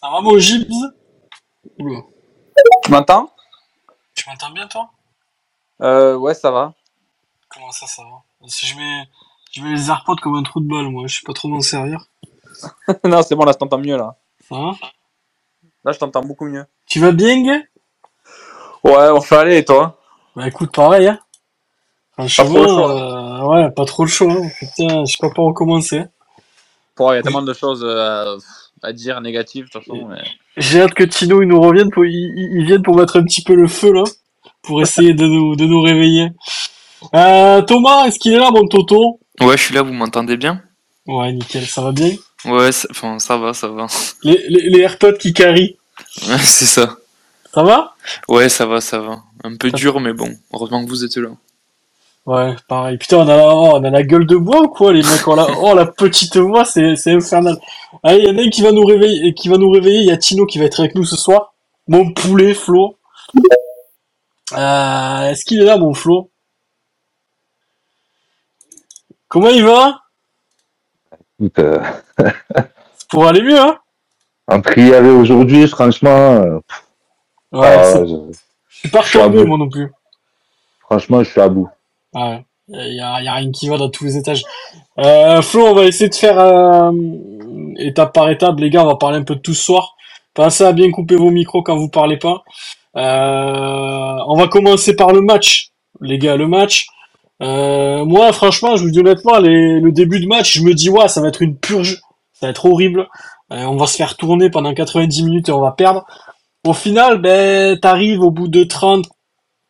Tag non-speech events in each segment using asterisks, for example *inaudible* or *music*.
Ça va mon Gibbs Oula. Tu m'entends? Tu m'entends bien toi? Euh, Ouais, ça va. Comment ça, ça va? Si je mets, je mets les AirPods comme un trou de balle, moi, je sais pas trop m'en servir. *laughs* non, c'est bon, là, je t'entends mieux, là. Ça va? Là, je t'entends beaucoup mieux. Tu vas bien, gars Ouais, on fait aller, et toi? Bah écoute, pareil, hein. Trop le choix. euh, ouais, pas trop le choix. Hein. Putain, je sais pas par où commencer. Pour, il y a tellement de choses euh, à dire négatives, de toute façon. Mais... J'ai hâte que Tino il nous revienne, pour, il, il- il vienne pour mettre un petit peu le feu là, pour essayer de nous, de nous réveiller. Euh, Thomas, est-ce qu'il est là, mon Toto? Ouais, je suis là, vous m'entendez bien? Ouais, nickel, ça va bien? Ouais, ça- enfin, ça va, ça va. Les, les, les AirPods qui carrient, Ouais, c'est ça. ça va? Ouais, ça va, ça va. Un peu dur, mais bon. Heureusement que vous êtes là. Ouais, pareil. Putain, on a, la, oh, on a la gueule de bois ou quoi, les mecs on a, Oh, la petite voix, c'est, c'est infernal. Allez, il y en a un qui va nous réveiller, qui va nous réveiller. Il y a Tino qui va être avec nous ce soir. Mon poulet, Flo. Euh, est-ce qu'il est là, mon Flo? Comment il va? Euh, C'est *laughs* pour aller mieux, hein? Un prix avait aujourd'hui, franchement, euh, Ouais, ah, je- je suis pas moi non plus. franchement, je suis à bout. Ouais. Il y a, rien qui va dans tous les étages. Euh, Flo, on va essayer de faire euh, étape par étape. Les gars, on va parler un peu de tout ce soir. Pensez à bien couper vos micros quand vous parlez pas. Euh, on va commencer par le match. Les gars, le match. Euh, moi, franchement, je vous dis honnêtement, le début de match, je me dis, ouais, ça va être une purge. Ça va être horrible. Euh, on va se faire tourner pendant 90 minutes et on va perdre. Au final, ben, t'arrives au bout de 30,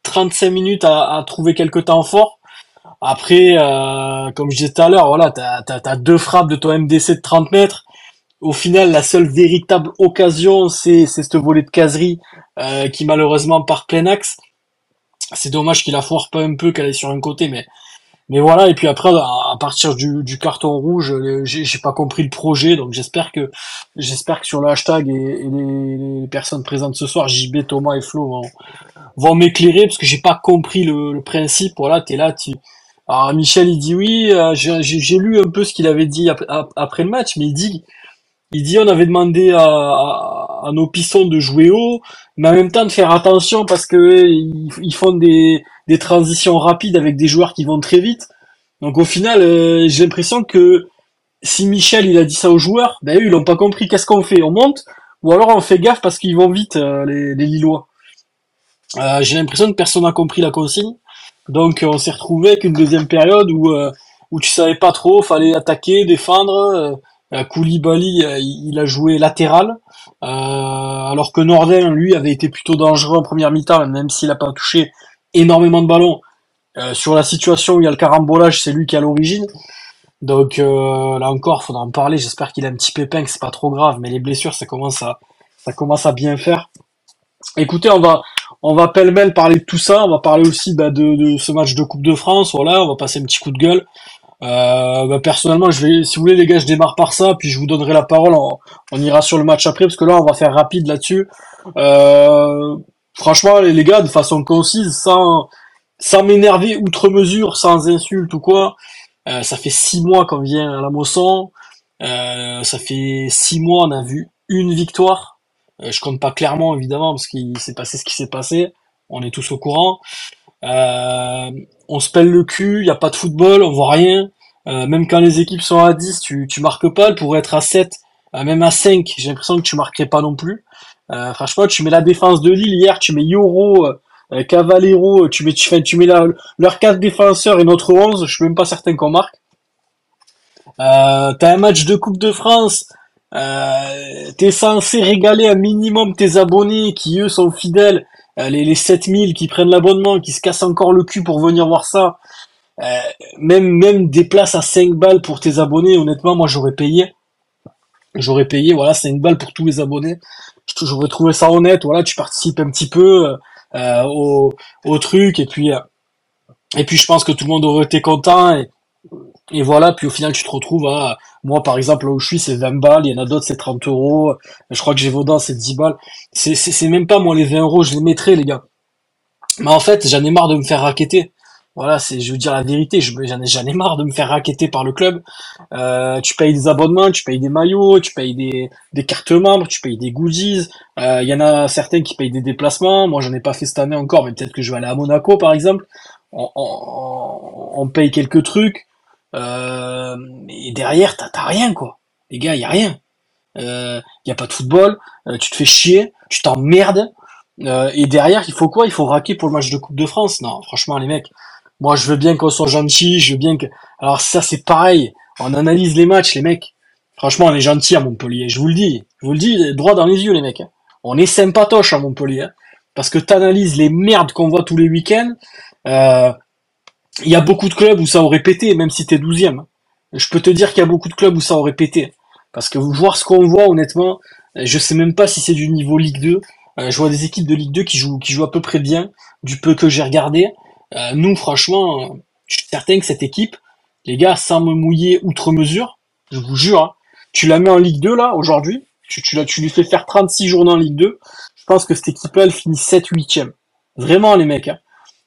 35 minutes à, trouver quelques temps forts. Après, euh, comme je disais tout à l'heure, voilà, t'as, t'as deux frappes de ton MDC de 30 mètres. Au final, la seule véritable occasion, c'est, ce volet de caserie euh, qui malheureusement part plein axe. C'est dommage qu'il la foire pas un peu, qu'elle est sur un côté, mais mais voilà. Et puis après, à, partir du, du carton rouge, j'ai, pas compris le projet, donc j'espère que j'espère que sur le hashtag et, les, les personnes présentes ce soir, JB, Thomas et Flo vont, vont m'éclairer parce que j'ai pas compris le, le principe. Voilà, t'es là, tu. Alors Michel, il dit oui. euh, j'ai lu un peu ce qu'il avait dit ap- ap- après le match, mais il dit, il dit on avait demandé à, à, à nos pistons de jouer haut, mais en même temps de faire attention parce que euh, ils, ils font des, des transitions rapides avec des joueurs qui vont très vite. Donc au final, euh, j'ai l'impression que si Michel il a dit ça aux joueurs, ben eux ils l'ont pas compris. Qu'est-ce qu'on fait? On monte? Ou alors on fait gaffe parce qu'ils vont vite euh, les, les Lillois. Euh, j'ai l'impression que personne n'a compris la consigne. Donc on s'est retrouvé avec une deuxième période où où tu savais pas trop, fallait attaquer, défendre. Koulibaly, il a joué latéral, alors que Nordin, lui, avait été plutôt dangereux en première mi-temps, même s'il a pas touché énormément de ballons. Euh, sur la situation où il y a le carambolage, c'est lui qui à l'origine. Donc euh, là encore, faudra en parler. J'espère qu'il a un petit pépin, que c'est pas trop grave, mais les blessures, ça commence à ça commence à bien faire. Écoutez, on va on va pêle-mêle parler de tout ça. On va parler aussi bah, de, de ce match de Coupe de France. Voilà, on va passer un petit coup de gueule. Euh, bah, personnellement, je vais, si vous voulez, les gars, je démarre par ça, puis je vous donnerai la parole. On, on ira sur le match après, parce que là, on va faire rapide là-dessus. Euh, franchement, les, gars, de façon concise, sans sans m'énerver outre mesure, sans insulte ou quoi. euh, ça fait six mois qu'on vient à la Mosson. Euh, ça fait six mois, on a vu une victoire. Euh, je compte pas clairement, évidemment, parce qu'il s'est passé ce qui s'est passé. On est tous au courant. Euh, on se pèle le cul, il y a pas de football, on voit rien. Même quand les équipes sont à 10, tu, tu marques pas. Pour être à 7, euh, même à 5, j'ai l'impression que tu marquerais pas non plus. Euh, franchement, tu mets la défense de Lille hier, tu mets Yoro, euh, tu mets, tu, tu mets la- leurs 4 défenseurs et notre 11, je suis même pas certain qu'on marque. Euh, t'as un match de Coupe de France, euh, t'es censé régaler un minimum tes abonnés qui eux sont fidèles, euh, les, les 7000 qui prennent l'abonnement, qui se cassent encore le cul pour venir voir ça. Euh, même même des places à 5 balles pour tes abonnés, honnêtement, moi j'aurais payé. J'aurais payé, voilà, 5 balles pour tous les abonnés. Je- J'aurais trouvé ça honnête, voilà, tu participes un petit peu euh, au, truc, et puis, euh, et puis je pense que tout le monde aurait été content, et, voilà, puis au final tu te retrouves à, moi par exemple, là où je suis, c'est 20 balles, il y en a d'autres, c'est 30 euros, je crois que j'ai Vaudan, c'est 10 balles. C'est, c'est, c'est même pas moi les 20 euros, je les mettrais, les gars. Mais en fait, j'en ai marre de me faire raqueter. Voilà, c'est, je veux dire la vérité, je, j'en ai, j'en ai marre de me faire raqueter par le club. Euh, tu payes des abonnements, tu payes des maillots, tu payes des, des cartes membres, tu payes des goodies. Euh, Il y en a certains qui payent des déplacements. Moi, j'en ai pas fait cette année encore, mais peut-être que je vais aller à Monaco, par exemple. On, on, paye quelques trucs. Euh, et derrière, t'as, t'as rien, quoi. Les gars, y a rien. Il y a pas de football. euh, tu te fais chier, tu t'emmerdes. Euh, et derrière, il faut quoi? Il faut raquer pour le match de Coupe de France? Non, franchement, les mecs, moi, je veux bien qu'on soit gentil, je veux bien que. Alors ça, c'est pareil. On analyse les matchs, les mecs. Franchement, on est gentil à Montpellier. Je vous le dis, je vous le dis droit dans les yeux, les mecs. hein. On est sympatoche à Montpellier, hein. parce que t'analyses les merdes qu'on voit tous les week-ends. Euh, Il y a beaucoup de clubs où ça aurait pété, même si t'es douzième. Je peux te dire qu'il y a beaucoup de clubs où ça aurait pété, parce que voir ce qu'on voit, honnêtement, je sais même pas si c'est du niveau Ligue 2. Euh, je vois des équipes de Ligue 2 qui jouent, qui jouent à peu près bien, du peu que j'ai regardé. Euh, nous, franchement, je suis certain que cette équipe, les gars, sans me mouiller outre mesure, je vous jure, hein, tu la mets en Ligue 2 là, aujourd'hui, tu, tu, tu lui fais faire 36 journées en Ligue 2, je pense que cette équipe-là, elle finit 7 8 Vraiment, les mecs. hein.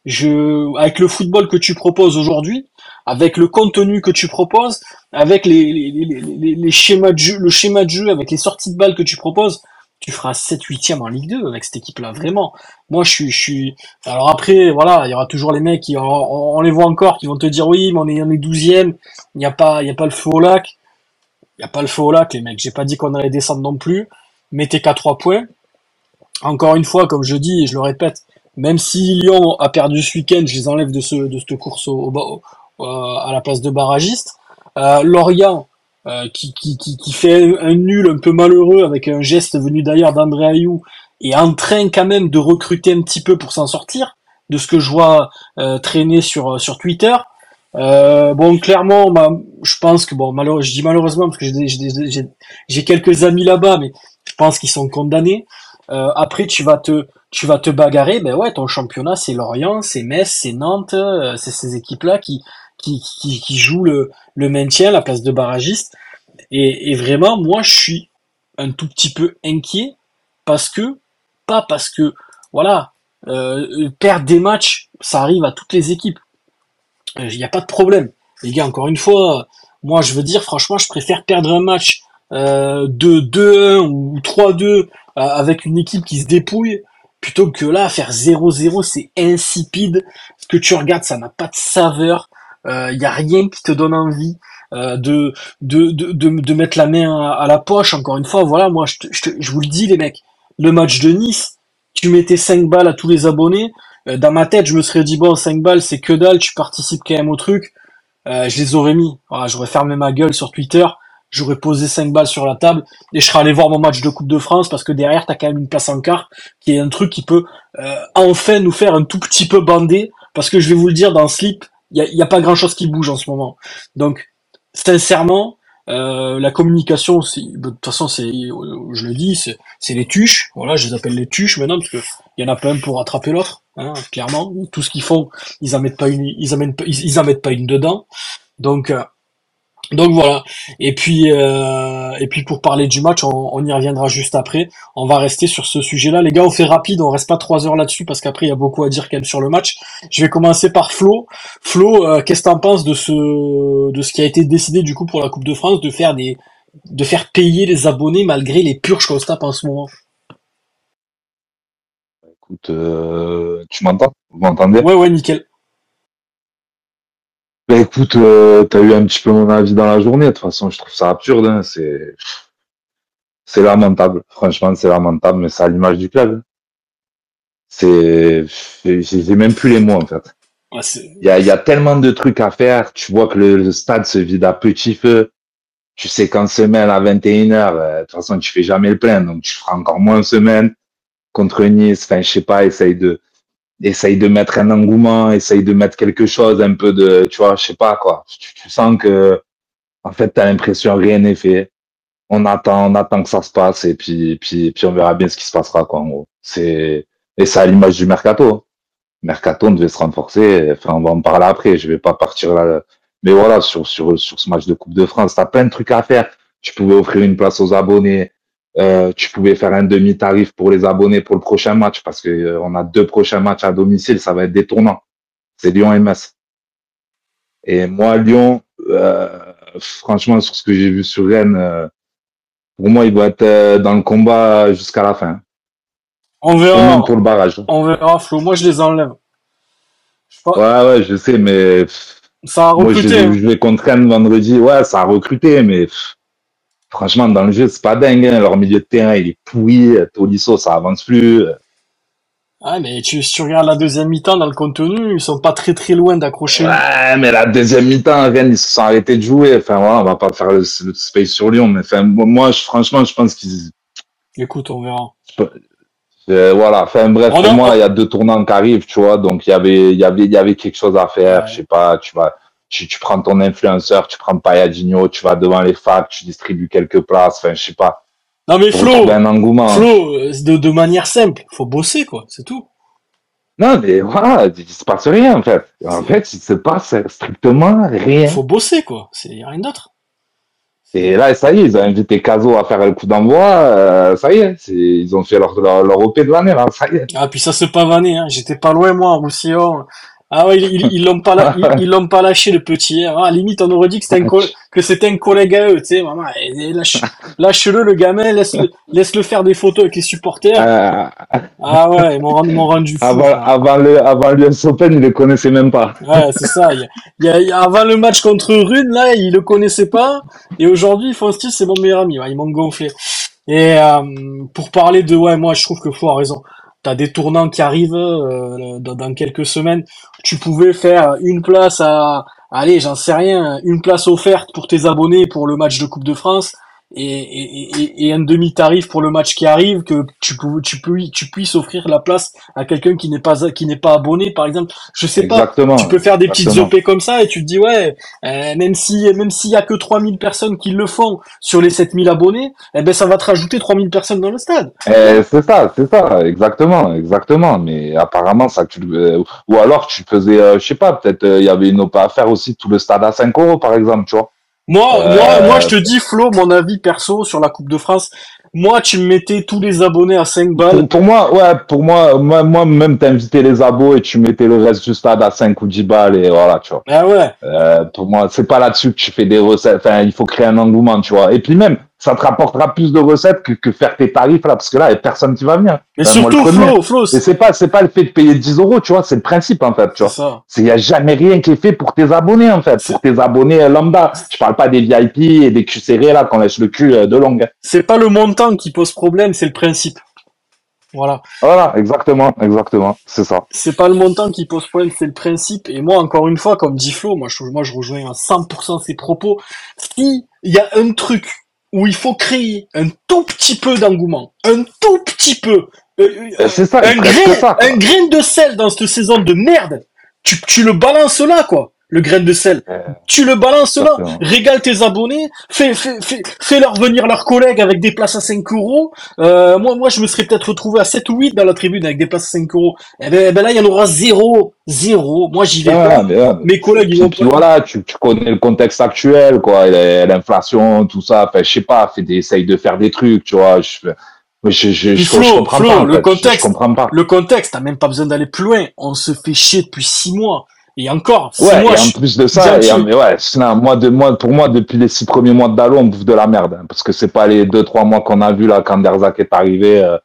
Je, avec le football que tu proposes aujourd'hui, avec le contenu que tu proposes, avec les, les, les, les- les schémas de jeu, le schéma de jeu, avec les sorties de balles que tu proposes, tu feras 7 8 en Ligue 2 avec cette équipe-là, vraiment. Moi, je suis. Alors après, voilà, il y aura toujours les mecs qui, on, les voit encore, qui vont te dire oui, mais on est, on est 12 Il n'y a pas, il y a pas le feu au lac. Il n'y a pas le feu au lac, les mecs. J'ai pas dit qu'on allait descendre non plus. Mettez qu'à 3 points. Encore une fois, comme je dis et je le répète, même si Lyon a perdu ce week-end, je les enlève de ce, de cette course au, au- euh, à la place de barragiste. Euh, Lorient, euh, qui, qui, qui, qui fait un, nul un peu malheureux avec un geste venu d'ailleurs d'André Ayou est en train quand même de recruter un petit peu pour s'en sortir de ce que je vois euh, traîner sur sur Twitter. Euh, bon, clairement, bah, je pense que bon, malheureux, je dis malheureusement parce que j'ai quelques amis là-bas, mais je pense qu'ils sont condamnés. Euh, après, tu vas te tu vas te bagarrer, ben ouais, ton championnat c'est Lorient, c'est Metz, c'est Nantes, euh, c'est ces équipes-là qui qui, qui qui jouent le le maintien, la place de barragiste. Et, et vraiment, moi, je suis un tout petit peu inquiet parce que, pas parce que, voilà, euh, perdre des matchs, ça arrive à toutes les équipes. Il n'y a pas de problème. Les gars, encore une fois, moi, je veux dire, franchement, je préfère perdre un match euh, de 2-1 ou 3-2 euh, avec une équipe qui se dépouille plutôt que là, faire 0-0, c'est insipide. Ce que tu regardes, ça n'a pas de saveur. Il y a rien qui te donne envie euh, de, de, de, de, mettre la main à, la poche. Encore une fois, voilà, moi, je, vous le dis, les mecs, le match de Nice, tu mettais 5 balles à tous les abonnés. Euh, dans ma tête, je me serais dit, bon, 5 balles, c'est que dalle, tu participes quand même au truc. Euh, je les aurais mis. J'aurais fermé ma gueule sur Twitter. J'aurais posé 5 balles sur la table et je serais allé voir mon match de Coupe de France parce que derrière, t'as quand même une place en quart qui est un truc qui peut euh, enfin nous faire un tout petit peu bander parce que je vais vous le dire, dans Slip, il y a, a pas grand chose qui bouge en ce moment. Donc, sincèrement, euh, la communication, de toute façon, c'est, je le dis, c'est, les tuches. Voilà, je les appelle les tuches maintenant parce que il y en a un pour rattraper l'autre, hein, clairement. Tout ce qu'ils font, ils en mettent pas une, ils en mettent, ils, ils en mettent pas une dedans. Donc, euh, donc voilà. Et puis, euh, et puis pour parler du match, on, on y reviendra juste après. On va rester sur ce sujet-là, les gars. On fait rapide, on reste pas trois heures là-dessus parce qu'après il y a beaucoup à dire quand même sur le match. Je vais commencer par Flo. Flo, euh, qu'est-ce que t'en penses de ce, de ce qui a été décidé du coup pour la Coupe de France de faire des, de faire payer les abonnés malgré les purges qu'on se tape en ce moment? Écoute, euh, tu m'entends? Vous m'entendez? Ouais, ouais, nickel. Bah écoute, euh, t'as eu un petit peu mon avis dans la journée. De toute façon, je trouve ça absurde. hein. C'est, c'est lamentable. Franchement, c'est lamentable, mais c'est à l'image du club. C'est, j'ai même plus les mots en fait. Ouais, Il y a, y a tellement de trucs à faire. Tu vois que le, le stade se vide à petit feu. Tu sais qu'en semaine à 21h, euh, de toute façon, tu fais jamais le plein. Donc, tu feras encore moins en semaine contre Nice. Enfin, je sais pas, essaye de, essaye de mettre un engouement, essaye de mettre quelque chose, un peu de, tu vois, je sais pas quoi. Tu, sens que, en fait, t'as l'impression rien n'est fait. On attend, on attend que ça se passe et puis, puis, puis on verra bien ce qui se passera, quoi, en gros. C'est, et c'est à l'image du mercato. Mercato, on devait se renforcer. Enfin, on va en parler après. Je vais pas partir là. Mais voilà, sur, sur, sur ce match de Coupe de France, t'as plein de trucs à faire. Tu pouvais offrir une place aux abonnés. Euh, tu pouvais faire un demi-tarif pour les abonnés pour le prochain match parce que euh, on a deux prochains matchs à domicile. Ça va être des tournants. c'est Lyon et Metz. Et moi, Lyon, euh, franchement, sur ce que j'ai vu sur Rennes, pour moi, il doit être dans le combat jusqu'à la fin. On verra. pour le barrage. On verra, Flo. Moi, je les enlève. Je Ouais, ouais, je sais, mais ça a moi, je recruté. hein. je vais contre Rennes vendredi. Ouais, ça a recruté, mais franchement, dans le jeu, c'est pas dingue. hein. Leur milieu de terrain, il est pourri. Tolisso, ça avance plus. Ouais, mais tu, si tu regardes la deuxième mi-temps dans le contenu, ils sont pas très très loin d'accrocher. Ouais, mais la deuxième mi-temps, Rennes, ils se sont arrêtés de jouer. Enfin, voilà, on va pas faire le, le space sur Lyon, mais enfin, moi, je, franchement, je pense qu'ils, Écoute, on verra. euh, voilà. Enfin, bref, pour moi, il y a deux tournants qui arrivent, tu vois. Donc, il y avait, il y avait, il y avait quelque chose à faire. Ouais. Je sais pas, tu vas, tu, tu prends ton influenceur, tu prends Payadinho, tu vas devant les facs, tu distribues quelques places. Enfin, je sais pas. Non, mais Flo, un engouement. Flo, euh, de, de manière simple, faut bosser, quoi. C'est tout. Non, mais voilà, il se passe rien, en fait. En fait, il se passe strictement rien. Faut bosser, quoi. C'est rien d'autre. Et là, ça y est, ils ont invité Caso à faire le coup d'envoi. euh, ça y est, ils ont fait leur, leur, leur OP de l'année, là. Ça y est. Ah, puis ça se pavaner, hein. J'étais pas loin, moi, en Roussillon. Ah ouais, ils, ils, ils l'ont pas, la- ils, ils l'ont pas lâché, le petit. hein. Ah, limite, on aurait dit que c'était un, que c'était un collègue à eux, tu sais, maman. Lâche, lâche-le, le gamin, laisse-le, laisse-le faire des photos avec les supporters. Euh, Ah ouais, ils m'ont rendu, ils m'ont rendu fou. avant, ça. avant le, avant l'US Open, ils les connaissaient même pas. Ouais, c'est ça. Il y a, il y avant le match contre Rune, là, il le connaissait pas. Et aujourd'hui, ils font style, c'est mon meilleur ami. Ouais, ils m'ont gonflé. Et euh, pour parler de, ouais, moi, je trouve que Flo a raison. T'as des tournants qui arrivent euh, dans, dans quelques semaines. Tu pouvais faire une place à, allez, j'en sais rien, une place offerte pour tes abonnés pour le match de Coupe de France. Et, et, et, un demi-tarif pour le match qui arrive que tu peux tu peux tu puisses offrir la place à quelqu'un qui n'est pas qui n'est pas abonné par exemple je sais pas Exactement. tu peux faire des petites. OP comme ça et tu te dis ouais, euh, même si même s'il y a que 3000 personnes qui le font sur les 7000 abonnés, eh ben ça va te rajouter 3000 personnes dans le stade. Eh, c'est ça, c'est ça, exactement, exactement. Mais apparemment, ça, tu, euh, ou alors tu faisais, euh, je sais pas, peut-être il y avait une OP à faire aussi, tout le stade à 5 euros, par exemple, tu vois. Moi Euh, moi moi je te dis Flo, mon avis perso sur la Coupe de France, moi tu me mettais tous les abonnés à 5 balles. Pour, pour moi, ouais, pour moi, moi, moi même t'invitais les abos et tu mettais le reste du stade à 5 ou 10 balles et voilà, tu vois. Ah ouais. Euh, pour moi, c'est pas là-dessus que tu fais des recettes. Enfin, il faut créer un engouement, tu vois. Et puis même, ça te rapportera plus de recettes que, que faire tes tarifs là, parce que là, il y a personne qui va venir. Mais Euh, moi, surtout premier. Flo, Flo, Et c'est c'est pas, c'est pas le fait de payer 10 euros, tu vois. C'est le principe, en fait, tu vois. ça. Il y a jamais rien qui est fait pour tes abonnés, en fait. Pour tes abonnés euh, lambda. Je parle pas des VIP et des cul serrés, là, qu'on laisse le cul euh, de longue. C'est pas le montant qui pose problème, c'est le principe. Voilà. Voilà, exactement, exactement. C'est ça. c'est pas le montant qui pose problème, c'est le principe. Et moi, encore une fois, comme dit Flo, moi, je, moi, je rejoins à 100% ses propos. Si il y a un truc où il faut créer un tout petit peu d'engouement, un tout petit peu, euh, Euh, C'est ça, un presque grain, ça. quoi. un grain de sel dans cette saison de merde, tu, tu le balances là, quoi. Le grain de sel. Euh, Tu le balances là. Régale tes abonnés. Fais, fais, fais, fais-leur venir leurs collègues avec des places à 5 euros. Euh, moi, moi, je me serais peut-être retrouvé à 7 ou 8 dans la tribune avec des places à 5 euros. Eh ben, eh ben là, il y en aura zéro. Zéro. Moi, j'y vais Ouais, pas. mais, ouais. Mes collègues, ils vont pas. voilà, tu, tu connais le contexte actuel, quoi, l'inflation, tout ça. Enfin, je sais pas, fais des, essaye de faire des trucs, tu vois. Je, je, je, je, Flo, je comprends Flo, pas. le contexte. Je, comprends pas. Le contexte, t'as même pas besoin d'aller plus loin. On se fait chier depuis 6 mois. Et encore, 6 Ouais, mois, et en plus de ça, et en- ouais, moi, pour moi, depuis les six premiers mois de Dalo, on bouffe de la merde, hein, parce que c'est pas les deux, trois mois qu'on a vu là quand Derzak est arrivé. euh,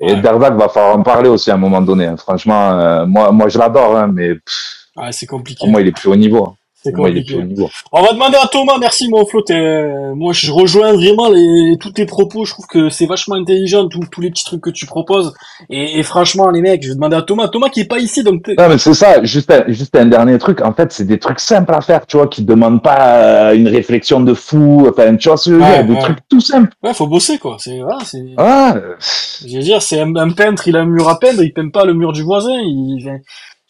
et Ouais. Derzak va falloir en parler aussi à un moment donné. hein. Franchement, euh, moi, moi, je l'adore, hein, mais pff, ouais, c'est compliqué. pour moi, il est plus au niveau. C'est il est plus. On va demander à Thomas, merci mon Flo, moi je rejoins vraiment les, tous tes propos, je trouve que c'est vachement intelligent, tous les petits trucs que tu proposes, et, et franchement les mecs, je vais demander à Thomas, Thomas qui est pas ici, donc Non, mais c'est ça, juste un, juste un dernier truc. En fait, c'est des trucs simples à faire, tu vois, qui demandent pas euh, une réflexion de fou. Enfin, tu vois ce que je veux Ouais, dire, des ouais. trucs tout simples. ouais, faut bosser quoi, c'est, voilà, c'est, Ah, je veux dire, c'est un, un peintre, il a un mur à peindre, il peint pas le mur du voisin, il,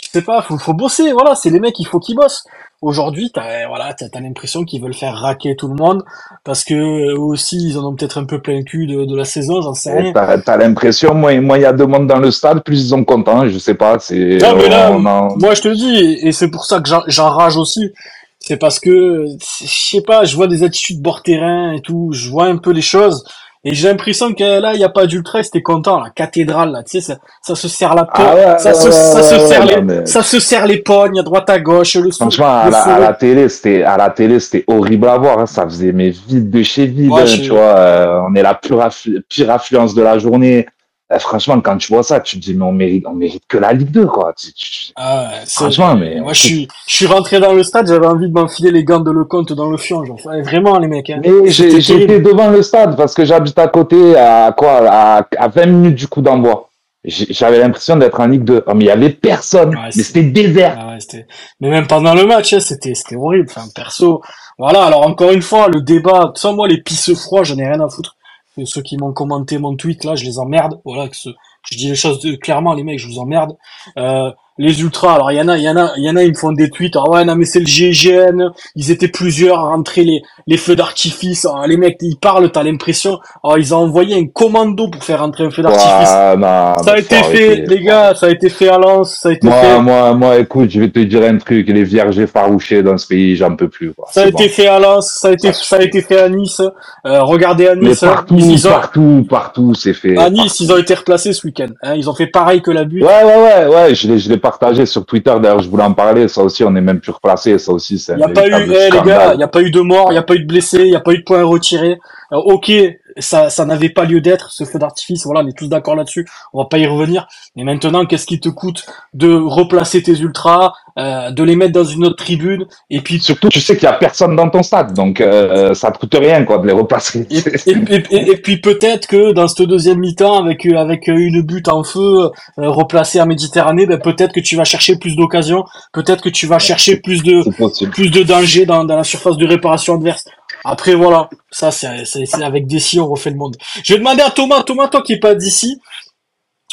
je sais pas, faut, faut bosser, voilà, c'est les mecs, il faut qu'ils bossent. Aujourd'hui, t'as, voilà, t'as, t'as l'impression qu'ils veulent faire raquer tout le monde, parce que eux aussi, ils en ont peut-être un peu plein le cul de, de la saison, j'en sais rien. T'as t'as l'impression, moi, moi, il y a deux mondes dans le stade, plus ils sont contents, je sais pas, c'est, Non, mais là, on en- Moi, je te le dis, et et c'est pour ça que j'en- j'enrage aussi. C'est parce que, je sais pas, je vois des attitudes bord terrain et tout, je vois un peu les choses. Et j'ai l'impression que là, il n'y a pas d'ultra, c'était content, la cathédrale, là, tu sais, ça, ça se serre la peau, Ah ouais, ça, se, ça, se serre les, mais- ça se serre les pognes à droite à gauche, le Franchement, à la, à fourreau. la télé, c'était à la télé, c'était horrible à voir. hein. Ça faisait mais vide de chez vide. Ouais, hein, Tu vois, euh, on est la pure, afflu- pire affluence de la journée. Euh, franchement, quand tu vois ça, tu te dis mais on mérite, on mérite que la Ligue 2, quoi. Tu- tu- Ah Franchement, mais moi, je suis, je suis rentré dans le stade, j'avais envie de m'enfiler les gants de Lecomte dans le fion, genre, vraiment, les mecs, hein. Mais j'étais devant le stade parce que j'habite à côté, à quoi, à, à 20 minutes du coup d'envoi. J'avais l'impression d'être en Ligue 2. Oh, mais il y avait personne. Ouais, mais c'était désert. Ah ouais, mais même pendant le match, hein, c'était, c'était horrible. Enfin, perso. Voilà. Alors, encore une fois, le débat, sans moi, les pisses froids, j'en ai rien à foutre. Ceux qui m'ont commenté mon tweet, là, je les emmerde. Voilà, que ce- je dis les choses clairement, les mecs, je vous emmerde. Euh, les ultras, alors il y en a, il y en a, il y en a, ils me font des tweets. Ah ouais, non mais c'est le GIGN. Ils étaient plusieurs à rentrer les, les feux d'artifice. Ah, les mecs, ils parlent, t'as l'impression. Ah, ils ont envoyé un commando pour faire rentrer un feu d'artifice. Ouais, non, Ça a mais été fait, les gars, ça a été fait à Lens, ça a été Moi, fait. moi, moi, écoute, je vais te dire un truc. Les vierges effarouchées dans ce pays, j'en peux plus. quoi. Ça a été fait à Lens, ça a été, ça a été fait à Nice. Euh, regardez à Mais Nice, hein, partout, ils, ils ont, partout, partout, c'est fait. à Nice, ils ont été replacés ce week-end. Hein, ils ont fait pareil que la butte. Ouais, ouais, ouais, ouais, je l'ai, je l'ai partagé sur Twitter. D'ailleurs, je voulais en parler. Ça aussi, on est même plus replacé. Ça aussi, c'est Il n'y a pas eu, véritable eh, les gars, il n'y a pas eu de mort, il n'y a pas eu de blessés, il n'y a pas eu de points retirés. Euh, ok, ça, ça n'avait pas lieu d'être, ce feu d'artifice, voilà, on est tous d'accord là-dessus, on va pas y revenir. Mais maintenant, qu'est-ce qui te coûte de replacer tes ultras, euh, de les mettre dans une autre tribune, et puis Surtout, tu sais qu'il y a personne dans ton stade, donc euh, ça te coûte rien, quoi, de les replacer. Et, et, et- et- et puis peut-être que dans cette deuxième mi-temps, avec avec une butte en feu euh, replacée en Méditerranée, ben peut-être que tu vas chercher plus d'occasions, peut-être que tu vas chercher plus de plus de danger dans, dans la surface de réparation adverse. Après voilà, ça c'est avec si on refait le monde. Je vais demander à Thomas, Thomas toi qui est pas d'ici,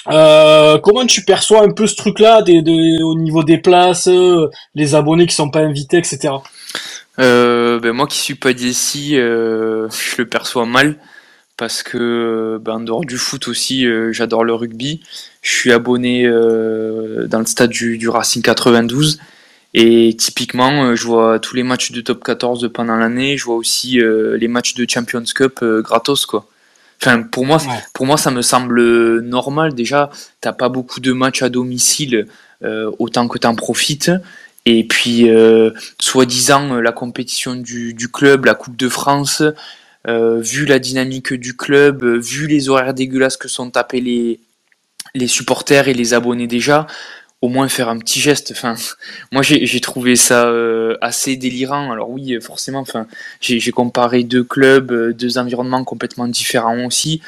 euh, comment tu perçois un peu ce truc-là au niveau des places, euh, les abonnés qui sont pas invités, etc. Euh, ben moi qui suis pas d'ici, je le perçois mal parce que ben, en dehors du foot aussi, j'adore le rugby. Je suis abonné dans le stade du Racing 92 et typiquement, euh, je vois tous les matchs de top 14 pendant l'année. Je vois aussi euh, les matchs de Champions Cup euh, gratos quoi. Enfin, pour moi, Ouais. pour moi, ça me semble normal. Déjà, t'as pas beaucoup de matchs à domicile, euh, autant que t'en profites. Et puis, euh, soi-disant, la compétition du, du club, la Coupe de France, euh, vu la dynamique du club, vu les horaires dégueulasses que sont tapés les, les supporters et les abonnés déjà, au moins faire un petit geste. Enfin, moi, j'ai trouvé ça euh, assez délirant. Alors oui, forcément, enfin, j'ai comparé deux clubs, euh, deux environnements complètement différents aussi.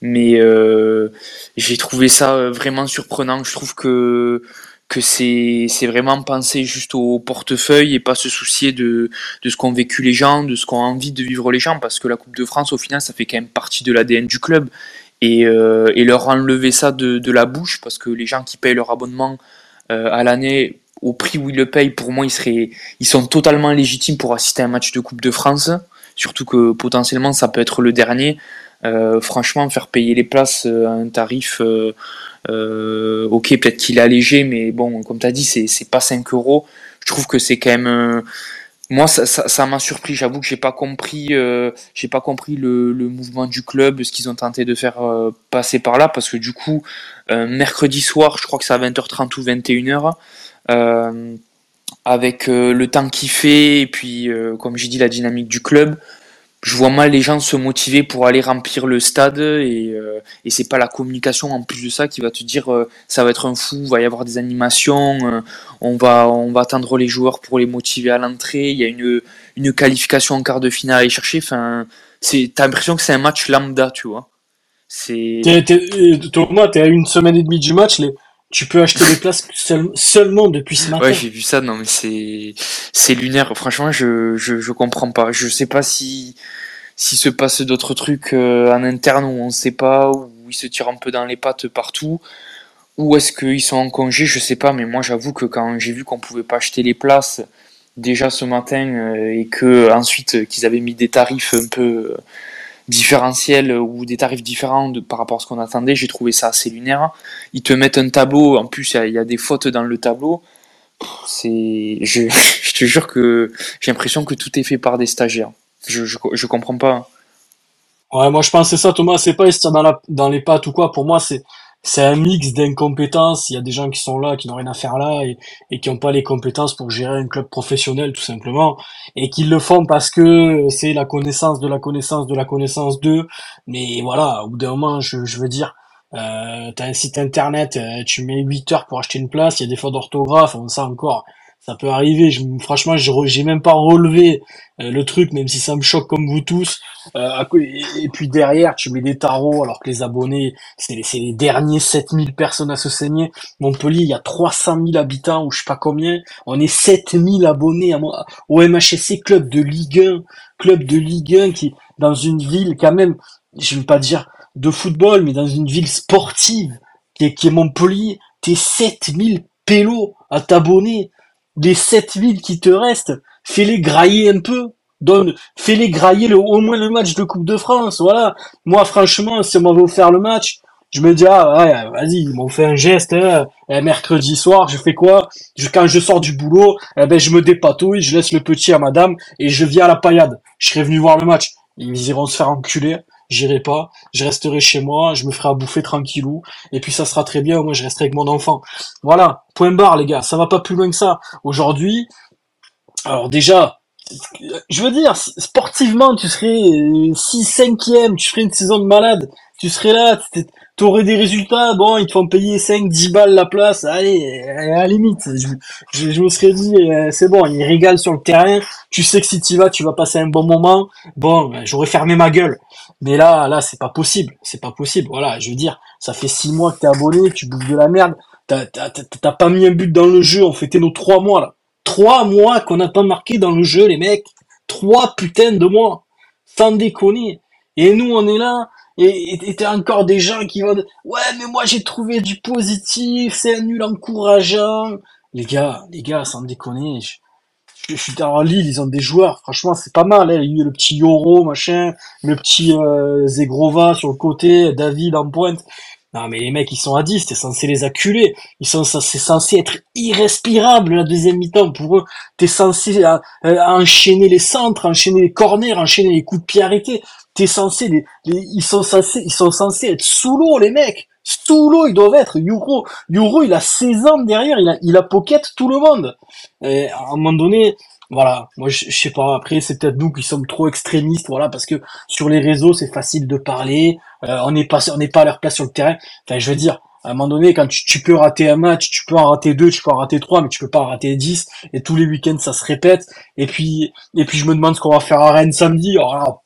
Mais euh, j'ai trouvé ça vraiment surprenant. Je trouve que que c'est c'est vraiment penser juste au portefeuille et pas se soucier de de ce qu'ont vécu les gens, de ce qu'ont envie de vivre les gens, parce que la Coupe de France au final ça fait quand même partie de l'ADN du club et euh, et leur enlever ça de de la bouche parce que les gens qui payent leur abonnement euh, à l'année au prix où ils le payent, pour moi ils seraient ils sont totalement légitimes pour assister à un match de Coupe de France, surtout que potentiellement ça peut être le dernier. Euh, franchement, faire payer les places euh, à un tarif, euh, euh, ok, peut-être qu'il est allégé, mais bon, comme tu as dit, c'est c'est pas 5 euros. Je trouve que c'est quand même. Moi, ça ça- ça m'a surpris. J'avoue que j'ai pas compris, euh, j'ai pas compris le, le mouvement du club, ce qu'ils ont tenté de faire euh, passer par là, parce que du coup, euh, mercredi soir, je crois que c'est à 20h30 ou 21h. Euh, avec euh, le temps qu'il fait et puis euh, comme j'ai dit la dynamique du club je vois mal les gens se motiver pour aller remplir le stade et, euh, et c'est pas la communication en plus de ça qui va te dire euh, ça va être un fou, va y avoir des animations, euh, on va on va attendre les joueurs pour les motiver à l'entrée, il y a une une qualification en quart de finale à aller chercher, enfin t'as l'impression que c'est un match lambda, tu vois. Euh, t'es à une semaine et demie du match, les, tu peux acheter les places *laughs* seul- seulement depuis ce matin. Ouais, j'ai vu ça. Non, mais c'est c'est lunaire. Franchement, je, je je comprends pas. Je sais pas si s'il se passe d'autres trucs euh, en interne où on sait pas, où ils se tirent un peu dans les pattes partout, ou est-ce qu'ils sont en congé, je sais pas. Mais moi, j'avoue que quand j'ai vu qu'on pouvait pas acheter les places déjà ce matin euh, et que ensuite qu'ils avaient mis des tarifs un peu différentiels ou des tarifs différents de, par rapport à ce qu'on attendait, j'ai trouvé ça assez lunaire. Ils te mettent un tableau, en plus il y y, a des fautes dans le tableau. C'est, je, *laughs* je te jure que j'ai l'impression que tout est fait par des stagiaires. Je, je, je comprends pas. Ouais, moi je pensais ça, Thomas, c'est pas se dans, la, dans les pattes ou quoi. Pour moi, c'est c'est un mix d'incompétences. Il y a des gens qui sont là, qui n'ont rien à faire là et, et qui n'ont pas les compétences pour gérer un club professionnel, tout simplement, et qui le font parce que c'est la connaissance de la connaissance de la connaissance d'eux. Mais voilà, au bout d'un moment, je, je veux dire, euh, t'as un site internet, euh, tu mets 8 heures pour acheter une place, il y a des fautes d'orthographe, on sait encore ça peut arriver. Je, franchement, j'ai même pas relevé euh, le truc, même si ça me choque comme vous tous. Euh, et, puis derrière, tu mets des tarots, alors que les abonnés, c'est les, les, derniers 7000 personnes à se saigner. Montpellier, il y a 300 000 habitants, ou je sais pas combien. On est 7000 abonnés à, au MHSC, club de Ligue 1. Club de Ligue 1 qui, dans une ville quand même, je veux pas dire de football, mais dans une ville sportive, qui est, qui est Montpellier, t'es 7000 pélos à t'abonner les 7000 qui te restent, fais-les grailler un peu. Donne, fais-les grailler le, au moins le match de Coupe de France, voilà. Moi, franchement, si on m'avait offert le match, je me dis, ah, ouais, vas-y, ils m'ont fait un geste, hein. Mercredi soir, je fais quoi? Je, quand je sors du boulot, eh ben, je me dépatouille, je laisse le petit à madame, et je viens à la paillade. Je serais venu voir le match. Ils iront se faire enculer j'irai pas, je resterai chez moi, je me ferai à bouffer tranquillou, et puis ça sera très bien, moi je resterai avec mon enfant. Voilà, point barre les gars, ça va pas plus loin que ça. Aujourd'hui, alors déjà, je veux dire, sportivement, tu serais 6 5 tu ferais une saison de malade, tu serais là, t'aurais des résultats, bon, ils te font payer 5, 10 balles la place, allez, à la limite, je, je, me serais dit, euh, c'est bon, ils régalent sur le terrain, tu sais que si tu vas, tu vas passer un bon moment, bon, ben, j'aurais fermé ma gueule. Mais là, là, c'est pas possible, c'est pas possible, voilà, je veux dire, ça fait 6 mois que t'es abonné, tu bouffes de la merde, t'as pas mis un but dans le jeu, on fêtait nos 3 mois, là. 3 mois qu'on n'a pas marqué dans le jeu, les mecs. 3 putains de mois. Sans déconner. Et nous, on est là, et t'as encore des gens qui vont ouais, mais moi j'ai trouvé du positif, c'est un nul encourageant. Les gars, les gars, sans déconner, je, suis dans Lille, ils ont des joueurs, franchement, c'est pas mal, hein. Il y a le petit Yoro, machin, le petit euh, Zegrova sur le côté, David en pointe. Non, mais les mecs, ils sont à 10, t'es censé les acculer. Ils sont, c'est censé être irrespirable la deuxième mi-temps pour eux. T'es censé euh, euh, enchaîner les centres, enchaîner les corners, enchaîner les coups de pied arrêtés. T'es censé, les, ils sont censés, ils sont censés être sous l'eau, les mecs. Sous l'eau, ils doivent être. Yuro, Yuro, il a 16 ans derrière, il a, il a pocket tout le monde. Et à un moment donné, voilà, moi je, sais pas. Après, c'est peut-être nous qui sommes trop extrémistes, voilà, parce que sur les réseaux c'est facile de parler. Euh, on n'est pas, on n'est pas à leur place sur le terrain. Enfin, je veux dire, à un moment donné, quand tu, tu, peux rater un match, tu peux en rater deux, tu peux en rater trois, mais tu peux pas en rater dix. Et tous les week-ends, ça se répète. Et puis, et puis je me demande ce qu'on va faire à Rennes samedi. Oh,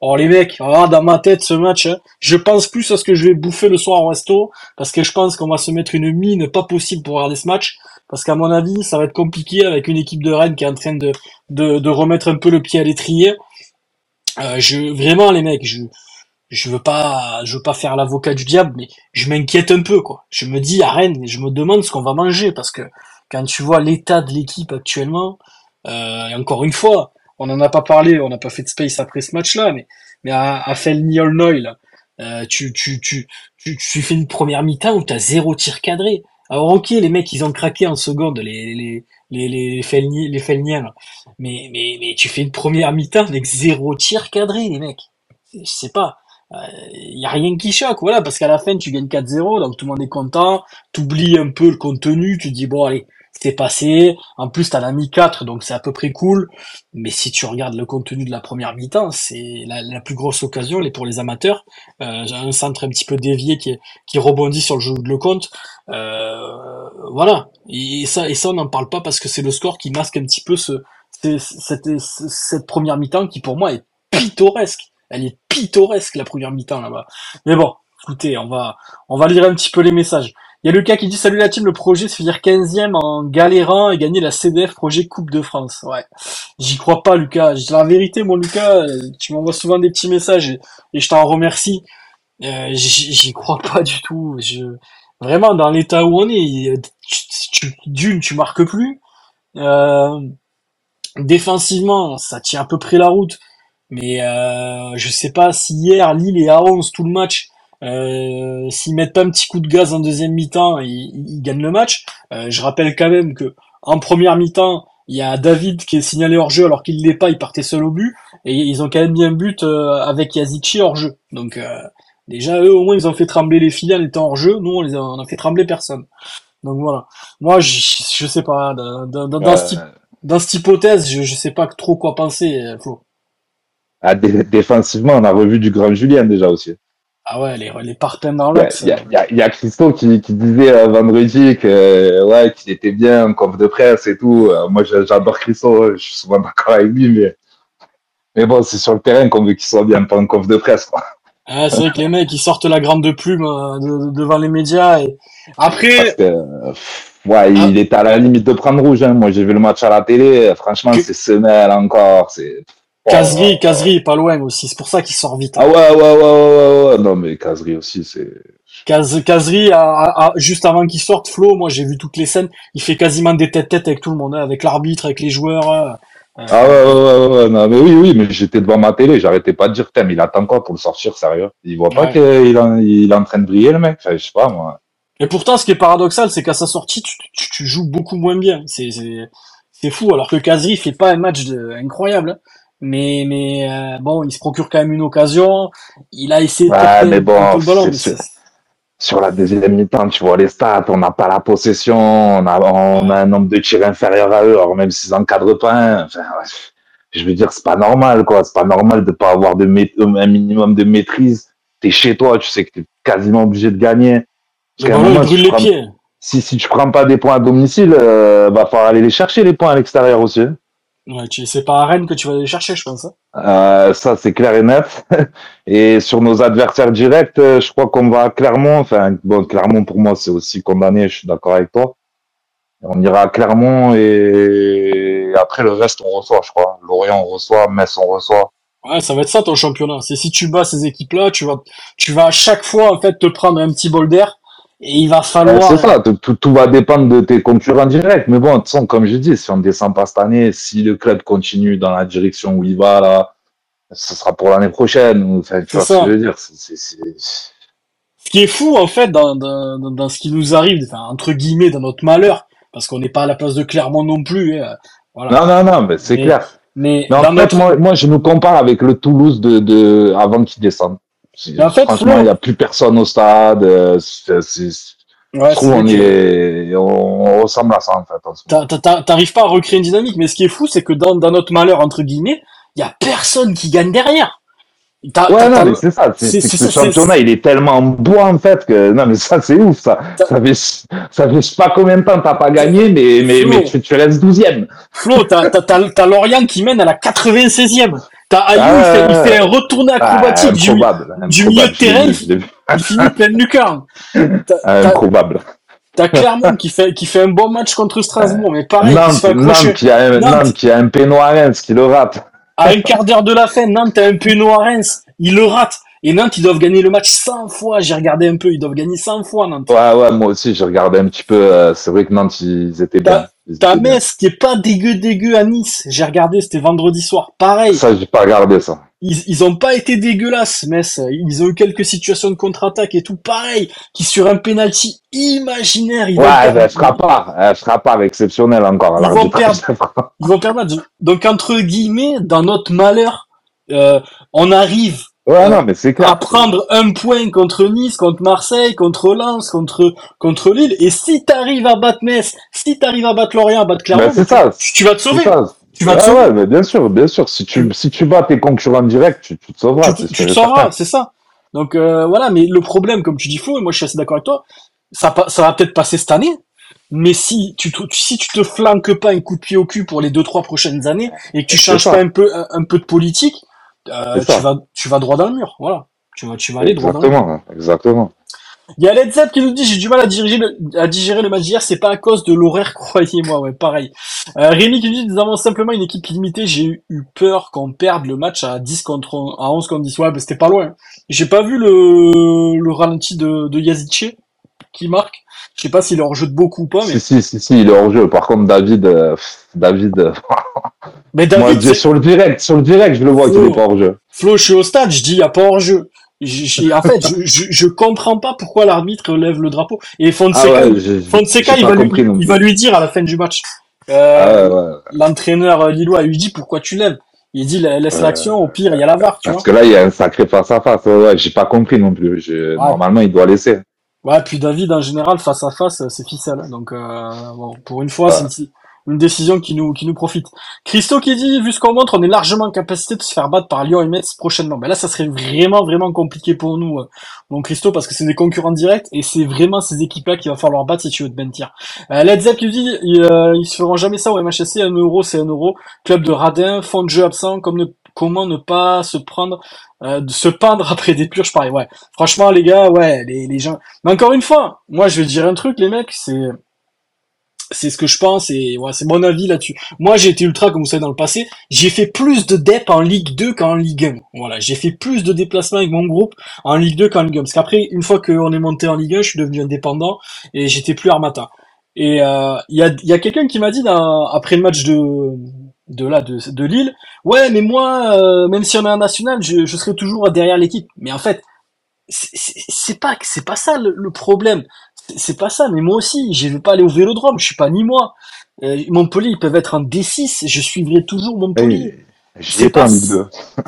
oh les mecs, oh, dans ma tête ce match, hein, je pense plus à ce que je vais bouffer le soir au resto, parce que je pense qu'on va se mettre une mine pas possible pour regarder ce match parce qu'à mon avis, ça va être compliqué avec une équipe de Rennes qui est en train de, de, remettre un peu le pied à l'étrier. Euh, je vraiment les mecs, je je veux pas je veux pas faire l'avocat du diable, mais je m'inquiète un peu quoi. Je me dis à Rennes, je me demande ce qu'on va manger parce que quand tu vois l'état de l'équipe actuellement, euh, encore une fois, on n'en a pas parlé, on n'a pas fait de space après ce match-là, mais mais à, à Felny Olnoy, euh, tu, tu, tu, tu, tu fais une première mi-temps où t'as zéro tir cadré. Alors ok, les mecs, ils ont craqué en seconde, les les les les Felni, les Felniens, mais mais mais tu fais une première mi-temps avec zéro tir cadré, les mecs. Je sais pas. Il euh, y a rien qui choque, voilà, parce qu'à la fin tu gagnes 4-0, donc tout le monde est content, t'oublies un peu le contenu, tu dis bon allez, c'est passé. En plus, t'as la mi-4, donc c'est à peu près cool. Mais si tu regardes le contenu de la première mi-temps, c'est la, plus grosse occasion, elle est pour les amateurs. Euh, un centre un petit peu dévié qui, qui rebondit sur le jeu de le compte. Euh, voilà. Et ça, et ça, on n'en parle pas parce que c'est le score qui masque un petit peu ce, cette, cette première mi-temps qui pour moi est pittoresque. Elle est pittoresque la première mi-temps là-bas. Mais bon, écoutez, on va, on va lire un petit peu les messages. Il y a Lucas qui dit salut la team, le projet se finir 15e en galérant et gagner la CDF projet Coupe de France. Ouais. J'y crois pas Lucas. La vérité mon Lucas, tu m'envoies souvent des petits messages et, je t'en remercie. Euh, j'y crois pas du tout. Je vraiment dans l'état où on est, tu, d'une tu marques plus. Euh, défensivement, ça tient à peu près la route. Mais euh, je sais pas si hier Lille est à 11 tout le match euh, S'ils mettent pas un petit coup de gaz en deuxième mi-temps, ils, ils, gagnent le match. Euh, je rappelle quand même que en première mi-temps, il y a David qui est signalé hors jeu alors qu'il l'est pas, il partait seul au but. et ils ont quand même mis un but euh, avec Yazici hors jeu. Donc euh, déjà eux au moins ils ont fait trembler les filles en étant hors jeu. Nous on les a, on a fait trembler personne. Donc voilà. Moi je, je sais pas dans, dans, dans, dans Euh, ce type- dans cette hypothèse je, je sais pas trop quoi penser Flo. ah, dé- défensivement, on a revu du grand Julien déjà aussi. Ah ouais les les parpaings dans l'axe. il y a- y a- il y a Christo qui, qui disait euh, vendredi que euh, ouais qu'il était bien en conf de presse et tout. Euh, moi j'a- j'adore Christo, je suis souvent d'accord avec lui, mais mais bon c'est sur le terrain qu'on veut qu'il soit bien, pas en conf de presse. Quoi. Ah, c'est vrai que les mecs ils sortent la grande plume de- de- devant les médias et après que ouais il était à la limite de prendre rouge. Hein. Moi j'ai vu le match à la télé, franchement Que- c'est semelle encore, c'est. Kazri oh, Kazri est pas loin aussi c'est pour ça qu'il sort vite. Ah ouais ouais ouais ouais ouais, ouais. non mais Kazri aussi c'est. A- juste avant qu'il sorte, Flo, moi j'ai vu toutes les scènes, il fait quasiment des têtes-têtes avec tout le monde, hein, avec l'arbitre, avec les joueurs. euh. Ah ouais, ouais, ouais, ouais, non, mais oui, oui, mais j'étais devant ma télé, j'arrêtais pas de dire, mais il attend quoi pour le sortir, sérieux? Il voit pas qu'il il est en train de briller, le mec? Enfin, je sais pas, moi. Et pourtant, ce qui est paradoxal, c'est qu'à sa sortie, tu, tu, tu joues beaucoup moins bien. C'est, fou, alors que Kazri fait pas un match de, incroyable. hein. Mais, mais euh, bon, il se procure quand même une occasion. Il a essayé de Ouais, mais bon, le ballon. mais Sur la deuxième mi-temps, tu vois les stats, on n'a pas la possession, on a, on a un nombre de tirs inférieur à eux, alors même s'ils encadrent pas un, enfin, ouais, je veux dire, c'est pas normal, quoi. C'est pas normal de pas avoir de un minimum de maîtrise. T'es chez toi, tu sais que t'es quasiment obligé de gagner. Parce moment, brûle les prends- pieds. si, si tu prends pas des points à domicile, euh, va falloir aller les chercher, les points à l'extérieur aussi. Ouais, c'est pas à Rennes que tu vas aller chercher, je pense. hein. Euh, ça, c'est clair et net. *laughs* Et sur nos adversaires directs, euh, je crois qu'on va à Clermont. Enfin, bon, Clermont, pour moi, c'est aussi condamné, je suis d'accord avec toi. On ira à Clermont et après le reste, on reçoit, je crois. Lorient, on reçoit. Metz, on reçoit. Ouais, ça va être ça ton championnat. C'est si tu bats ces équipes-là, tu vas, tu vas à chaque fois en fait te prendre un petit bol d'air et il va falloir. c'est ça, tout, tout, va dépendre de tes concurrents directs. Mais bon, de toute façon, comme je dis, si on ne descend pas cette année, si le club continue dans la direction où il va, là, ce sera pour l'année prochaine. Enfin, tu vois ce que je veux dire. C'est- Ce qui est fou en fait dans, dans, dans- ce qui nous arrive, enfin, entre guillemets, dans notre malheur, parce qu'on n'est pas à la place de Clermont non plus. hein, voilà. Non, non, non, mais c'est clair. Mais, Mais en fait, notre... moi, moi, je nous compare avec le Toulouse de, de avant qu'ils descendent. En fait, Franchement, il n'y a plus personne au stade. euh, Ouais, je trouve on, est, on ressemble à ça, en fait. T'arrives pas à recréer une dynamique, mais ce qui est fou, c'est que dans, dans notre malheur entre guillemets, il y a personne qui gagne derrière. Ouais, non, mais c'est ça. C'est que championnat, il est tellement en bois, en fait, que non, mais ça, c'est ouf, ça. Ça fait, ça fait pas combien de temps t'as pas gagné, mais, mais, Flo. mais tu, tu restes douzième. Flo, t'as, t'as, t'as, t'as Lorient qui mène à la 96e. T'as Ayou, Ah, il, fait, il fait un retourné Ah, acrobatique du, improbable. du improbable, milieu de terrain, vu. il finit pleine lucarne. T'as, Ah, t'as, Improbable. t'as Clermont qui fait, qui fait un bon match contre Strasbourg, mais pareil, se Nantes, fait accrocher. Nantes, qui a un, Nantes. Nantes qui a un peignoir à Reims, qui le rate. À un quart d'heure de la fin, Nantes a un péno à Reims. Il le rate. Et Nantes, ils doivent gagner le match 100 fois. J'ai regardé un peu. Ils doivent gagner 100 fois, Nantes. Ouais, ouais, moi aussi, j'ai regardé un petit peu. euh, c'est vrai que Nantes, ils étaient bien. Bien. Metz qui est pas dégueu dégueu à Nice. J'ai regardé, c'était vendredi soir. Pareil. Ça, j'ai pas regardé ça. Ils, ils ont pas été dégueulasses, Metz. Ils ont eu quelques situations de contre-attaque et tout. Pareil. Qui sur un penalty imaginaire, ils Ouais, pas. Elle fera pas exceptionnel encore. Ils vont perdre. Ils vont perdre. Donc, entre guillemets, dans notre malheur, euh, on arrive Ouais, non, mais c'est clair. à prendre un point contre Nice, contre Marseille, contre Lens, contre contre Lille. Et si t'arrives à battre Metz, si t'arrives à battre Lorient, à battre Clermont, Ben, c'est ça. tu, vas te sauver. ça. Tu vas te sauver. ouais, mais bien sûr, bien sûr. Si tu, si tu bats tes concurrents directs, tu, tu te sauveras. tu, tu te sauveras, c'est ça. Donc euh, voilà, mais le problème, comme tu dis Flo, et moi je suis assez d'accord avec toi, ça, va peut-être passer cette année. Mais si tu, te- si tu te flanques pas un coup de pied au cul pour les deux trois prochaines années et que tu changes ça. pas un peu un, un peu de politique, euh, tu vas tu vas droit dans le mur. Voilà, tu vas tu vas aller droit dans le mur. Exactement, exactement. Il y a Led Zepp qui nous dit j'ai du mal à digérer le, à digérer le match d'hier, c'est pas à cause de l'horaire, *laughs* croyez-moi, ouais, pareil. Euh, Rémi qui nous dit nous avons simplement une équipe limitée, j'ai eu- eu peur qu'on perde le match à 10 contre on- à 11 contre 10. Ouais, bah, c'était pas loin. J'ai pas vu le, le ralenti de, de Yazice qui marque. Je sais pas s'il est hors jeu de beaucoup ou pas, mais, Si, si, si, si, il est hors jeu. Par contre, David, euh, David, euh, *laughs* mais moi, David, c'est- sur le direct, sur le direct, je le vois qu'il Flo. est pas hors jeu. Flo, je suis au stade, je dis y a pas hors jeu. En fait, je, je, je comprends pas pourquoi l'arbitre lève le drapeau. Et Ah Fonseca, ouais, j'ai- Fonseca, il va, lui, compris non il plus. va lui dire à la fin du match. Ah Euh, ouais, ouais. l'entraîneur euh, lillois lui dit pourquoi tu lèves? Il dit la- laisse Euh, l'action, au pire, il y a la VAR, tu vois. Parce que là, il y a un sacré face à face. J'ai pas compris non plus. Je- Normalement, il doit laisser. Ouais, puis David, en général, face à face, c'est ficelle. Donc, euh, bon, pour une fois, Ouais. c'est une, décision qui nous, qui nous profite. Christo qui dit, vu ce qu'on montre, on est largement en capacité de se faire battre par Lyon et Metz prochainement. Ben là, ça serait vraiment, vraiment compliqué pour nous, euh, mon Christo, parce que c'est des concurrents directs et c'est vraiment ces équipes-là qu'il va falloir battre si tu veux te mentir. Euh, Led Zepp qui dit, ils, euh, ils se feront jamais ça au MHSC, un euro, c'est un euro. Club de radin, fond de jeu absent, comme ne, comment ne pas se prendre, euh, se peindre après des purges pareil. Ouais. Franchement, les gars, ouais, les, les gens, mais encore une fois, moi je vais dire un truc, les mecs, c'est c'est ce que je pense et ouais, c'est mon avis là-dessus. Moi j'ai été ultra, comme vous savez dans le passé, j'ai fait plus de dep en Ligue 2 qu'en Ligue 1. Voilà, j'ai fait plus de déplacements avec mon groupe en Ligue 2 qu'en Ligue 1. Parce qu'après, une fois qu'on est monté en Ligue 1, je suis devenu indépendant et j'étais plus armata. Et euh, il y a, y a quelqu'un qui m'a dit dans, après le match de de là de, de Lille, ouais mais moi euh, même si on est en national, je, je serai toujours derrière l'équipe. Mais en fait, c'est- pas c'est pas ça le problème C'est- pas ça mais moi aussi je vais pas aller au vélodrome je suis pas ni moi. Euh, Montpellier ils peuvent être en D6 je suivrai toujours Montpellier. Hey, C'est pas pas- en Ligue 2.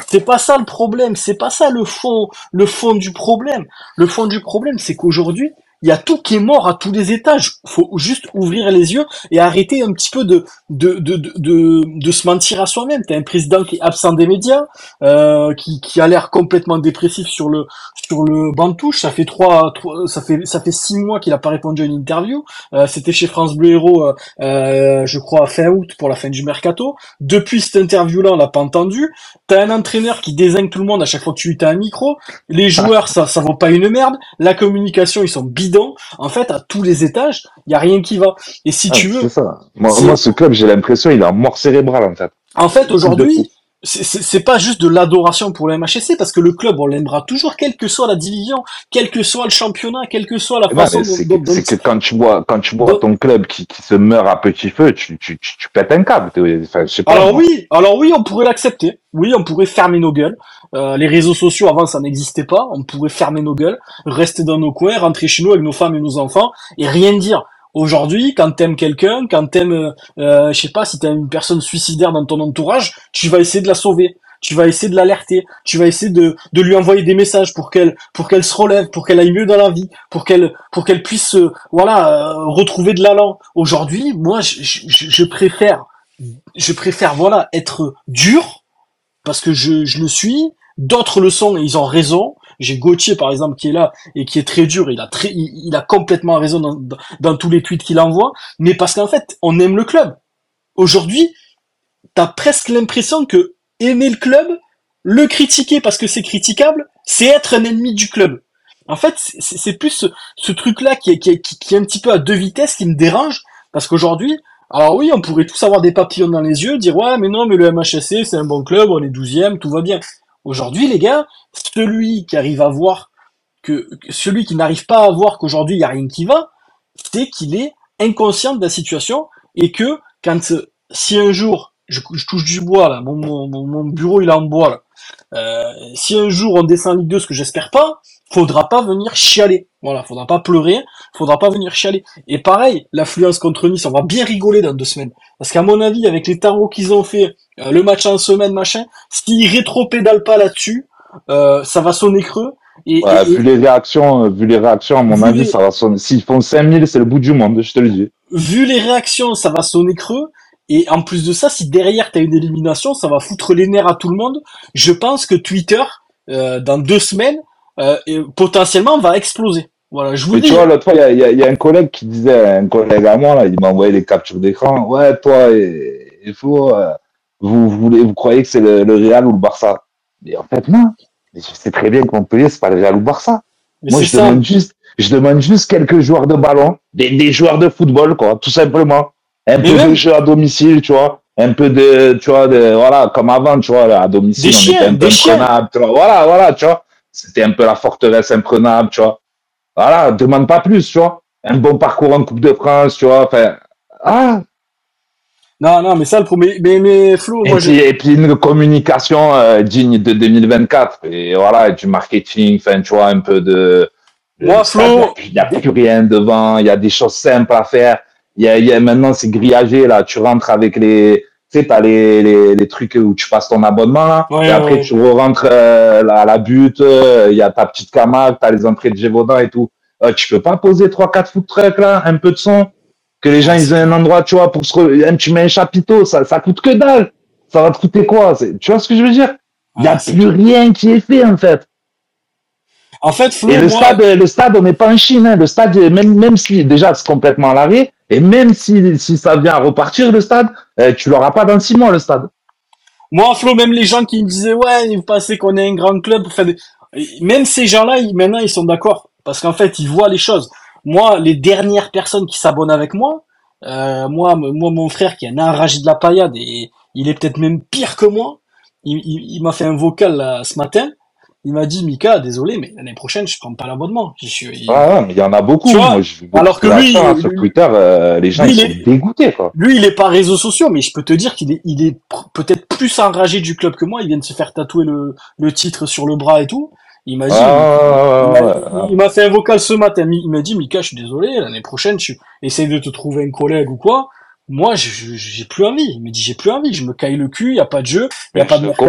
c'est pas ça le problème c'est pas ça le fond le fond du problème. Le fond du problème c'est qu'aujourd'hui il y a tout qui est mort à tous les étages. Faut juste ouvrir les yeux et arrêter un petit peu de de de de, se mentir à soi-même. T'as un président qui est absent des médias, euh, qui qui a l'air complètement dépressif sur le sur le banc. Ça fait trois, ça fait ça fait six mois qu'il a pas répondu à une interview. Euh, C'était chez France Bleu Héros, euh, je crois fin août pour la fin du mercato. Depuis cette interview-là, on l'a pas entendu. T'as un entraîneur qui désigne tout le monde à chaque fois que tu lui as un micro. Les joueurs, ça ça vaut pas une merde. La communication, ils sont bidons. En fait, à tous les étages, il y a rien qui va. Et si Ah, tu veux, ça. Moi, ce club, j'ai l'impression, il a mort cérébrale, en fait. en fait, aujourd'hui, c'est- pas juste de l'adoration pour le MHSC parce que le club, on l'aimera toujours, quelle que soit la division, quel que soit le championnat, quelle que soit la Ouais, façon mais dont, c'est que, quand tu vois, quand tu vois ton club qui, qui se meurt à petit feu, tu, tu, tu, tu pètes un câble. Enfin, je sais pas. Alors moi. oui, alors oui, on pourrait l'accepter. Oui, on pourrait fermer nos gueules. Euh, les réseaux sociaux avant ça n'existait pas. On pourrait fermer nos gueules, rester dans nos coins, rentrer chez nous avec nos femmes et nos enfants et rien dire. Aujourd'hui, quand t'aimes quelqu'un, quand t'aimes, euh, je sais pas, si t'as une personne suicidaire dans ton entourage, tu vas essayer de la sauver. Tu vas essayer de l'alerter. Tu vas essayer de, de lui envoyer des messages pour qu'elle, pour qu'elle se relève, pour qu'elle aille mieux dans la vie, pour qu'elle, pour qu'elle puisse, euh, voilà, euh, retrouver de l'allant. Aujourd'hui, moi, je, je, je- je préfère, je préfère, voilà, être dur parce que je, je le suis. D'autres le sont et ils ont raison. J'ai Gauthier par exemple qui est là et qui est très dur. Il a très, il, a complètement raison dans, tous les tweets qu'il envoie. Mais parce qu'en fait, on aime le club. Aujourd'hui, t'as presque l'impression que aimer le club, le critiquer parce que c'est critiquable, c'est être un ennemi du club. En fait, c'est- plus ce, truc-là qui est, qui, est, un petit peu à deux vitesses qui me dérange parce qu'aujourd'hui, alors oui, on pourrait tous avoir des papillons dans les yeux, dire ouais, mais non, mais le MHSC, c'est un bon club, on est 12e, tout va bien. Aujourd'hui, les gars, celui qui arrive à voir que, celui qui n'arrive pas à voir qu'aujourd'hui il y a rien qui va, c'est qu'il est inconscient de la situation et que quand euh, si un jour je, touche du bois là, mon- mon bureau il est en bois là, euh, si un jour on descend en Ligue 2, ce que j'espère pas, faudra pas venir chialer. Voilà, faudra pas pleurer, faudra pas venir chialer. Et pareil, l'affluence contre Nice, on va bien rigoler dans deux semaines. Parce qu'à mon avis, avec les tarots qu'ils ont fait, euh, le match en semaine, machin, s'ils rétropédalent pas là-dessus, euh, ça va sonner creux. Et, Ouais, et- vu les réactions, vu les réactions, à mon avis, les- ça va sonner. S'ils font 5000, c'est le bout du monde, je te le dis. vu les réactions, ça va sonner creux. Et en plus de ça, si derrière t'as une élimination, ça va foutre les nerfs à tout le monde. Je pense que Twitter, euh, dans deux semaines, euh, potentiellement va exploser. Voilà, je vous dis. tu vois, l'autre fois, il y a, il y a- il y a un collègue qui disait, un collègue à moi, là, il m'a envoyé des captures d'écran. Ouais, toi, il faut, euh, vous, vous, voulez, vous croyez que c'est le, le Real ou le Barça? Mais en fait, non. Mais je sais très bien que Montpellier, c'est pas le Real ou le Barça. Mais Moi, je ça. demande juste, je demande juste quelques joueurs de ballon, des, des joueurs de football, quoi, tout simplement. Un Mais peu même- de jeu à domicile, tu vois. Un peu de, tu vois, de, voilà, comme avant, tu vois, à domicile, Des on chiens, était un peu imprenable, tu vois. Voilà, voilà, tu vois. C'était un peu la forteresse imprenable, tu vois. Voilà, demande pas plus, tu vois. Un bon parcours en Coupe de France, tu vois. Enfin, ah. Non, non, mais ça, le premier. Mais, mais Flo, Et moi, je. puis, et puis une communication euh, digne de 2024. Et voilà, du marketing, enfin, tu vois, un peu de. Moi, Flo- Il n'y a plus rien devant, il y a des choses simples à faire. Il y a, il y a, maintenant, c'est grillagé, là. Tu rentres avec les. Tu sais, t'as les, les, les trucs où tu passes ton abonnement, là. Ouais, et après, ouais. tu rentres euh, à la butte, euh, il y a ta petite camarade, t'as les entrées de Gévaudan et tout. Euh, tu peux pas poser trois, quatre food trucks, là, un peu de son, que les gens, ils aient un endroit, tu vois, pour se, re- tu mets un chapiteau, ça, ça coûte que dalle. Ça va te coûter quoi? Tu vois ce que je veux dire? Il y a plus rien qui est fait, en fait. En fait, Flo, Et le moi, stade, le stade, on n'est pas en Chine. Hein. Le stade, même, même si déjà c'est complètement à l'arrêt, et même si, si ça vient à repartir le stade, euh, tu l'auras pas dans six mois le stade. moi, Flo, même les gens qui me disaient, ouais, vous pensez qu'on est un grand club des... Même ces gens-là, maintenant, ils sont d'accord. Parce qu'en fait, ils voient les choses. Moi, les dernières personnes qui s'abonnent avec moi, euh, moi, moi, mon frère qui est un enragé de la paillade et il est peut-être même pire que moi, il, il, il m'a fait un vocal là, ce matin. Il m'a dit, Mika, désolé, mais l'année prochaine, je prends pas l'abonnement. Je suis, il- Ah, ouais, mais il y en a beaucoup. Moi, je alors que lui, lui- sur Twitter, euh, les gens lui, ils il sont est- dégoûtés quoi. Lui, il est pas réseaux sociaux, mais je peux te dire qu'il est, il est peut-être plus enragé du club que moi. Il vient de se faire tatouer le, le titre sur le bras et tout. Il m'a dit, Ah, il ouais, m'a- ouais, ouais. il m'a fait un vocal ce matin. Il m'a dit, Mika, je suis désolé, l'année prochaine, tu essaye de te trouver un collègue ou quoi. Moi, j'ai plus envie. Il me dit, j'ai plus envie. Je me caille le cul. Il y a pas de jeu. Il y a pas de mercato.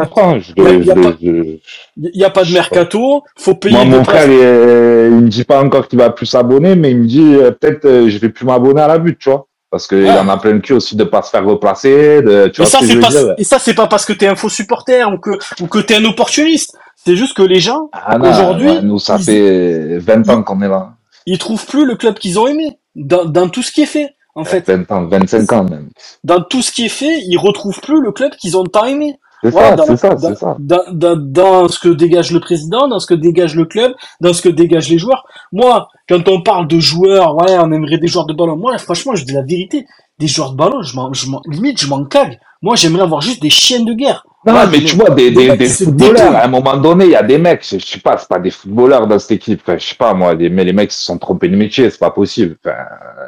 Il y a- pas- je- Il y a pas de mercato. Faut payer Moi, mon frère, il, il me dit pas encore qu'il va plus s'abonner, mais il me dit euh, peut-être euh, je vais plus m'abonner à la butte, tu vois. Parce qu'il Ouais. en a plein le cul aussi de pas se faire replacer, de, tu Et vois ça, c'est pas, et ça, c'est pas parce que t'es un faux supporter ou que, ou que t'es un opportuniste. C'est juste que les gens, Ah Aujourd'hui, ouais, nous, ça ils- fait 20 ans qu'on est là. ils trouvent plus le club qu'ils ont aimé. Dans, dans tout ce qui est fait. En fait, 20 ans, 25 ans même. dans tout ce qui est fait, ils retrouvent plus le club qu'ils ont tant aimé. C'est Voilà, ça, dans, c'est ça, c'est ça. dans, dans- dans ce que dégage le président, dans ce que dégage le club, dans ce que dégagent les joueurs. Moi, quand on parle de joueurs, ouais, on aimerait des joueurs de ballon. Moi, franchement, je dis la vérité. Des joueurs de ballon, je m'en, je m'en, limite, je m'en cague. Moi, j'aimerais avoir juste des chiens de guerre. Non, Ouais, mais tu vois, des, des des, footballeurs, à un moment donné, il y a des mecs, je, je sais pas, c'est pas des footballeurs dans cette équipe, enfin, je sais pas, moi, des, mais les mecs se sont trompés de métier, c'est pas possible. Enfin,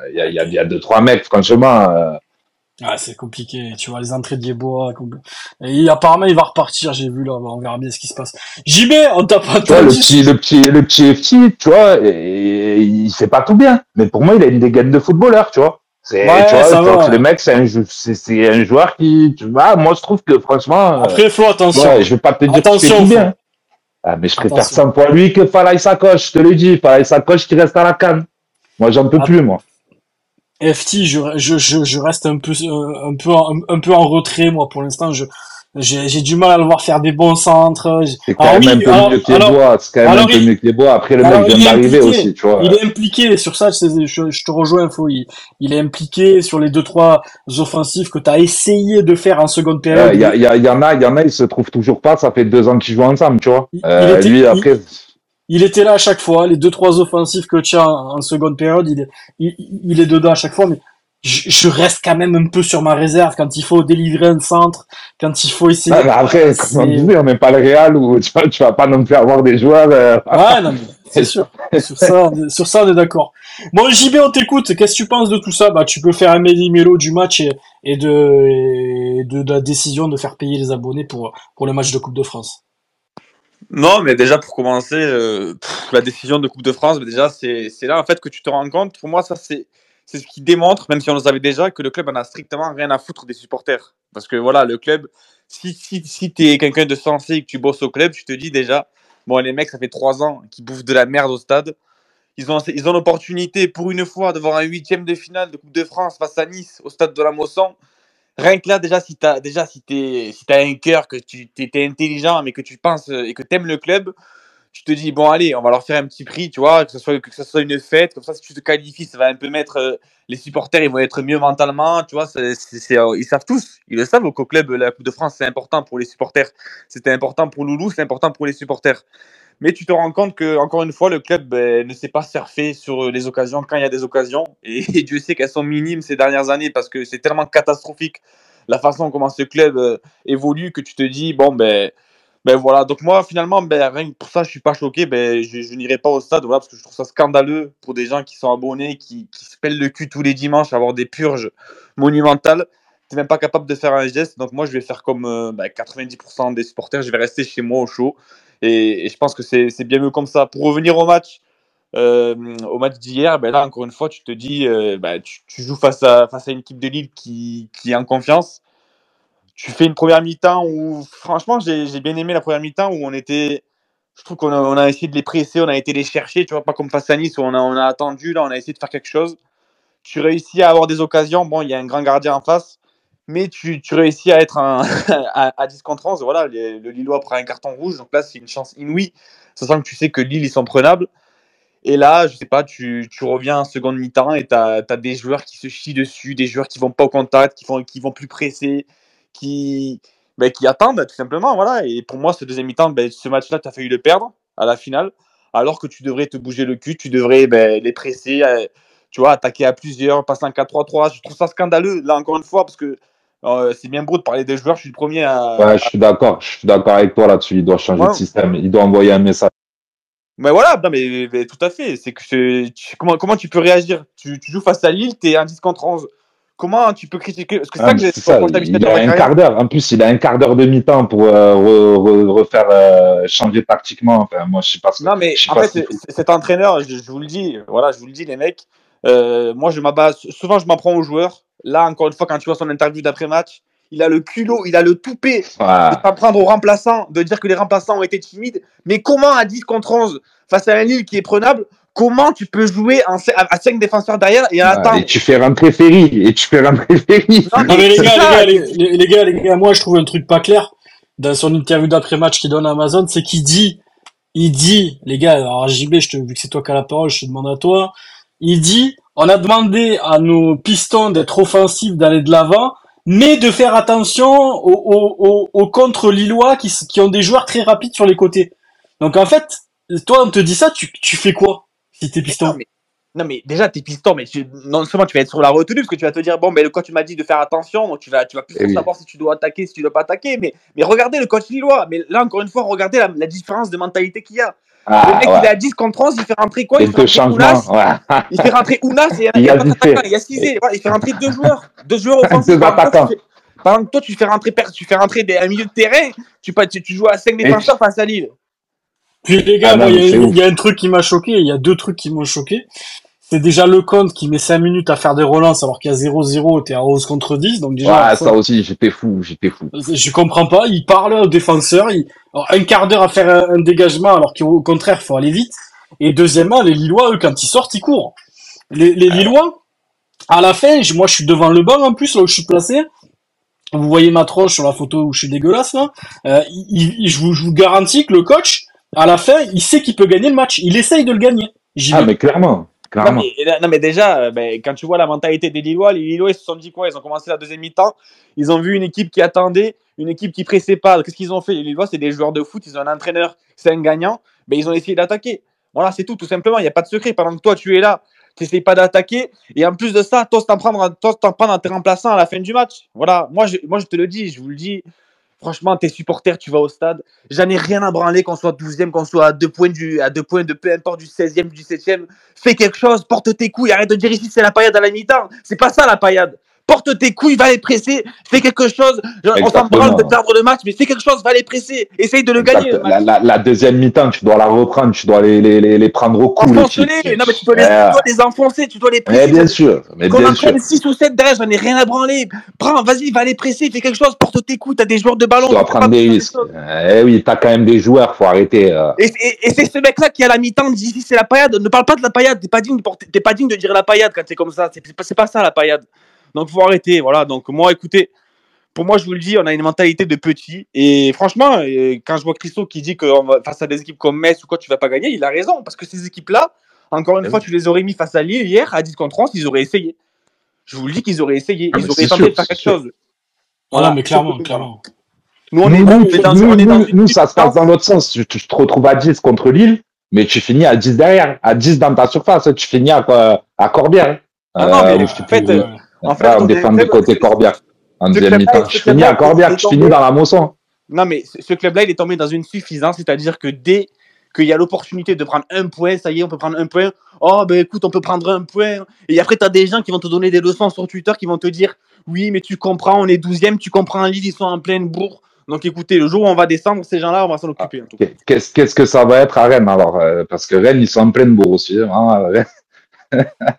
il y a, il y, a, y a deux, trois mecs, franchement, euh, Ah, c'est compliqué. Tu vois, les entrées de compl- Et apparemment, il va repartir. J'ai vu là. On verra bien ce qui se passe. JB, on t'a pas le petit, le petit, le petit FT, tu vois, et, et il fait pas tout bien. Mais pour moi, il a une dégaine de footballeur, tu vois. C'est, Ouais, tu vois, ça que le mec, c'est un, c'est, c'est un joueur qui, tu vois, moi, je trouve que franchement, euh, Après, Flo, attention. ouais, je vais pas te dire Attention, tout Flo. bien. Ah, mais je préfère Attention. 100 fois lui que Falaï Sacoche, je te le dis. Falaï Sacoche qui reste à la canne. Moi, j'en peux Ah. plus, moi. FT, je, je, je, je reste un peu, euh, un peu, en- un, peu en retrait, moi, pour l'instant. Je, j'ai, du mal à le voir faire des bons centres. C'est quand même oui, un peu alors- mieux que les alors- bois. C'est quand même un peu il- mieux que les bois. Après, le mec vient d'arriver aussi, tu vois. Il est impliqué sur ça, je, je te rejoins, Flo. Il, il est impliqué sur les deux, trois offensifs que tu as essayé de faire en seconde période. Il y, a, y, a, il y en a, il y en a, ils se trouvent toujours pas. Ça fait deux ans qu'ils jouent ensemble, tu vois. Il- Euh, était- lui, il- après, Il était là à chaque fois. Les deux, trois offensifs que tu as en, en seconde période, il est, il, il est dedans à chaque fois. Mais je, je reste quand même un peu sur ma réserve quand il faut délivrer un centre, quand il faut essayer. Non, mais après, comme on disait, on n'est pas le Real où tu, vois, tu vas pas non plus avoir des joueurs. euh, Ouais, non, mais c'est *laughs* sûr. sur ça, on est- sur ça, on est d'accord. Bon, JB, on t'écoute. Qu'est-ce que tu penses de tout ça? Bah, tu peux faire un méli-mélo du match et, et de, et de, de la décision de faire payer les abonnés pour, pour le match de Coupe de France. Non, mais déjà pour commencer, euh, pff, la décision de Coupe de France, mais déjà c'est c'est là en fait que tu te rends compte. Pour moi, ça c'est c'est ce qui démontre, même si on le savait déjà, que le club en a strictement rien à foutre des supporters. Parce que voilà, le club, si si si t'es quelqu'un de sensé et que tu bosses au club, tu te dis déjà, bon les mecs, ça fait trois ans qu'ils bouffent de la merde au stade. Ils ont ils ont l'opportunité pour une fois de voir un huitième de finale de Coupe de France face à Nice au stade de la Mosson. Rien que là, déjà, si tu as, déjà, si si un cœur, que tu es, intelligent, mais que tu penses et que tu aimes le club, tu te dis, bon, allez, on va leur faire un petit prix, tu vois, que ce soit, que ce soit une fête, comme ça, si tu te qualifies, ça va un peu mettre euh, les supporters, ils vont être mieux mentalement, tu vois, c'est, euh, ils savent tous, ils le savent qu'au club, la Coupe de France, c'est important pour les supporters. C'était important pour Loulou, c'est important pour les supporters. Mais tu te rends compte que, encore une fois, le club ben, ne sait pas surfer sur les occasions quand il y a des occasions. Et, *laughs* et Dieu sait qu'elles sont minimes ces dernières années parce que c'est tellement catastrophique la façon comment ce club euh, évolue que tu te dis, bon, ben, ben voilà. Donc, moi, finalement, ben, rien que pour ça, je suis pas choqué. Ben, je, n'irai pas au stade voilà, parce que je trouve ça scandaleux pour des gens qui sont abonnés, qui, qui se pèlent le cul tous les dimanches, avoir des purges monumentales. Tu même pas capable de faire un geste. Donc, moi, je vais faire comme euh, ben, 90% des supporters. Je vais rester chez moi au chaud. Et, je pense que c'est bien mieux comme ça. Pour revenir au match, euh, au match d'hier, ben là, encore une fois, tu te dis, euh, ben, tu, tu joues face à, face à une équipe de Lille qui, qui est en confiance. Tu fais une première mi-temps où, franchement, j'ai j'ai bien aimé la première mi-temps où on était. Je trouve qu'on a, on a essayé de les presser, on a été les chercher, tu vois, pas comme face à Nice où on a, on a attendu, là, on a essayé de faire quelque chose. Tu réussis à avoir des occasions. Bon, il y a un grand gardien en face, mais tu, tu réussis à être *laughs* à, à 10 contre 11. Voilà, les- le Lillois prend un carton rouge, donc là, c'est une chance inouïe, sachant que tu sais que Lille, ils sont prenables. Et là, je sais pas, tu, tu reviens en seconde mi-temps et tu as, des joueurs qui se chient dessus, des joueurs qui vont pas au contact, qui vont, qui vont plus presser, qui, ben, qui attendent tout simplement. Voilà. Et pour moi, ce deuxième mi-temps, ben, ce match-là, tu as failli le perdre à la finale, alors que tu devrais te bouger le cul, tu devrais ben, les presser, euh, tu vois, attaquer à plusieurs, passer en 4-3-3. Je trouve ça scandaleux, là, encore une fois, parce que euh, c'est bien beau de parler des joueurs, je suis le premier à. Ouais, je suis d'accord. Je suis d'accord avec toi là-dessus. Il doit changer Ouais. de système. Il doit envoyer un message. Mais voilà, non, mais, mais tout à fait. C'est que tu- comment, comment tu peux réagir? Tu, tu joues face à Lille, tu es un 10 contre 11. Comment tu peux critiquer? Parce que c'est Ah, ça que j'ai ça. Il a un quart d'heure. En plus, il a un quart d'heure de mi-temps pour euh, re- re- refaire euh, changer tactiquement. Enfin, moi, je sais pas ce. Non, mais en pas fait, ce cet entraîneur, je, je vous le dis, voilà, je vous le dis, les mecs, euh, moi, je m'abat, souvent, je m'en prends aux joueurs. Là, encore une fois, quand tu vois son interview d'après-match, il a le culot, il a le toupet de Ouais. s'en prendre aux remplaçants, de dire que les remplaçants ont été timides. Mais comment à 10 contre 11, face à un Lille qui est prenable, comment tu peux jouer en, à 5 défenseurs derrière et Ouais, attendre Et tu fais rentrer Ferry. Et tu fais rentrer Ferry. Non, mais les gars, les gars, les, les- les gars, les gars, moi je trouve un truc pas clair dans son interview d'après-match qu'il donne à Amazon, c'est qu'il dit, il dit, les gars, alors JB, je te, vu que c'est toi qui as la parole, je te demande à toi, il dit, on a demandé à nos pistons d'être offensifs, d'aller de l'avant, mais de faire attention aux, aux, aux, aux contre-lillois qui, qui ont des joueurs très rapides sur les côtés. Donc en fait, toi on te dit ça, tu, tu fais quoi? Si t'es Mais piston non, mais, non, mais déjà, t'es piston, mais tu- non seulement tu vas être sur la retenue, parce que tu vas te dire, bon, mais le coach m'a dit de faire attention, donc tu vas, tu vas plus Eh oui. savoir si tu dois attaquer, si tu dois pas attaquer. Mais, mais regardez le coach lillois. Mais là, encore une fois, regardez la, la différence de mentalité qu'il y a. le Ah, mec, il est à 10 contre 11, il fait rentrer quoi? Il fait. Ounas, Ouais. il fait rentrer Ounas et Il y a il y a Cizé. Voilà, il fait rentrer deux joueurs. Deux joueurs *laughs* offensifs. Deux Pendant que toi, tu attaquants. fais- Pendant que toi, tu fais rentrer, tu fais rentrer des, un milieu de terrain, tu, pas- tu, tu joues à 5 défenseurs face à Lille. Puis les gars, Ah moi, il y, a- y un truc qui m'a choqué, il y a deux trucs qui m'ont choqué. C'est déjà le compte qui met 5 minutes à faire des relances alors qu'il y a 0-0, t'es à 11 contre 10, donc déjà, Ouais, ça, aussi, j'étais fou. J'étais fou. je comprends pas, il parle au défenseur, il, alors, un quart d'heure à faire un, un dégagement alors qu'au contraire, faut aller vite. Et deuxièmement, les Lillois, eux, quand ils sortent, ils courent. Les, les Lillois, à la fin, moi je suis devant le banc en plus, là où je suis placé. Vous voyez ma tronche sur la photo où je suis dégueulasse là. Euh, il- il- je, vous, je vous garantis que le coach, à la fin, il sait qu'il peut gagner le match. Il essaye de le gagner. J'y Ah, vais. mais clairement. Non Clairement. mais, non, mais déjà, euh, ben, quand tu vois la mentalité des Lillois, les Lillois, ils se sont dit quoi? Ils ont commencé la deuxième mi-temps, ils ont vu une équipe qui attendait, une équipe qui pressait pas. Qu'est-ce qu'ils ont fait? Les Lillois, c'est des joueurs de foot, ils ont un entraîneur, c'est un gagnant, ben, ils ont essayé d'attaquer. Voilà, c'est tout, tout simplement, il n'y a pas de secret. Pendant que toi, tu es là, tu n'essayes pas d'attaquer, et en plus de ça, toi, t'en prends, toi, t'en prends dans tes remplaçants à la fin du match. Voilà, moi je, moi, je te le dis, je vous le dis. Franchement, tes supporters, tu vas au stade. J'en ai rien à branler qu'on soit 12e, qu'on soit à deux points, du, à deux points de peu importe du 16e, du 17e. Fais quelque chose, porte tes couilles. Arrête de dire ici c'est la paillade à la mi-temps. C'est pas ça la paillade. Porte tes couilles, va les presser. Fais quelque chose. On s'en branle de perdre le match, mais fais quelque chose, va les presser. Essaye de le gagner. Le La, match. la, la deuxième mi-temps, tu dois la reprendre. Tu dois les, les, les, les prendre au cou. Non, mais tu dois, les, Ouais. tu dois les enfoncer, tu dois les Mais presser. bien sûr. Mais Qu'on bien sûr. prenne 6 ou 7 derrière, j'en ai rien à branler. Prends, vas-y, va les presser, fais quelque chose, porte tes couilles. T'as des joueurs de ballon. Tu dois prendre des risques. Eh oui, t'as quand même des joueurs. Faut arrêter. euh. Et, et- et c'est ce mec-là qui, à la mi-temps, dit c'est la paillade. Ne parle pas de la paillade. T'es pas, digne de porter- pas digne de dire la paillade quand t'es comme ça. C'est c'est pas, c'est pas ça la paillade. Donc, faut arrêter. Voilà. Donc, moi, écoutez, pour moi, je vous le dis, on a une mentalité de petit. Et franchement, euh, quand je vois Christo qui dit que face à des équipes comme Metz ou quoi, tu vas pas gagner, il a raison. Parce que ces équipes-là, encore une Eh fois, oui. tu les aurais mis face à Lille hier, à 10 contre 11, ils auraient essayé. Je vous le dis qu'ils auraient essayé. Ah, Ils auraient tenté sûr, de faire quelque sûr. chose. Voilà, mais clairement, clairement. Nous, on est, Nous, nous, dans, nous, on est dans nous, ça se passe dans l'autre sens. Tu, tu te retrouves à 10 contre Lille, mais tu finis à 10 derrière, à 10 dans ta surface. Tu finis à, à Corbière. Ah non, mais où en fait, plus, euh, euh, En fait, là, on défend faible- côté. En ce deuxième mi-temps. Je finis à Corbière, il je finis dans la moisson. Non, mais ce club-là, il est tombé dans une suffisance, c'est-à-dire que dès qu'il y a l'opportunité de prendre un point, ça y est, on peut prendre un point. Oh, ben écoute, on peut prendre un point. Et après, tu as des gens qui vont te donner des leçons sur Twitter qui vont te dire Oui, mais tu comprends, on est 12e, tu comprends, Lille, ils sont en pleine bourre. Donc écoutez, le jour où on va descendre, ces gens-là, on va s'en occuper. cas. Qu'est-ce que ça va être à Rennes alors euh, Parce que Rennes, ils sont en pleine bourre aussi. hein, Rennes.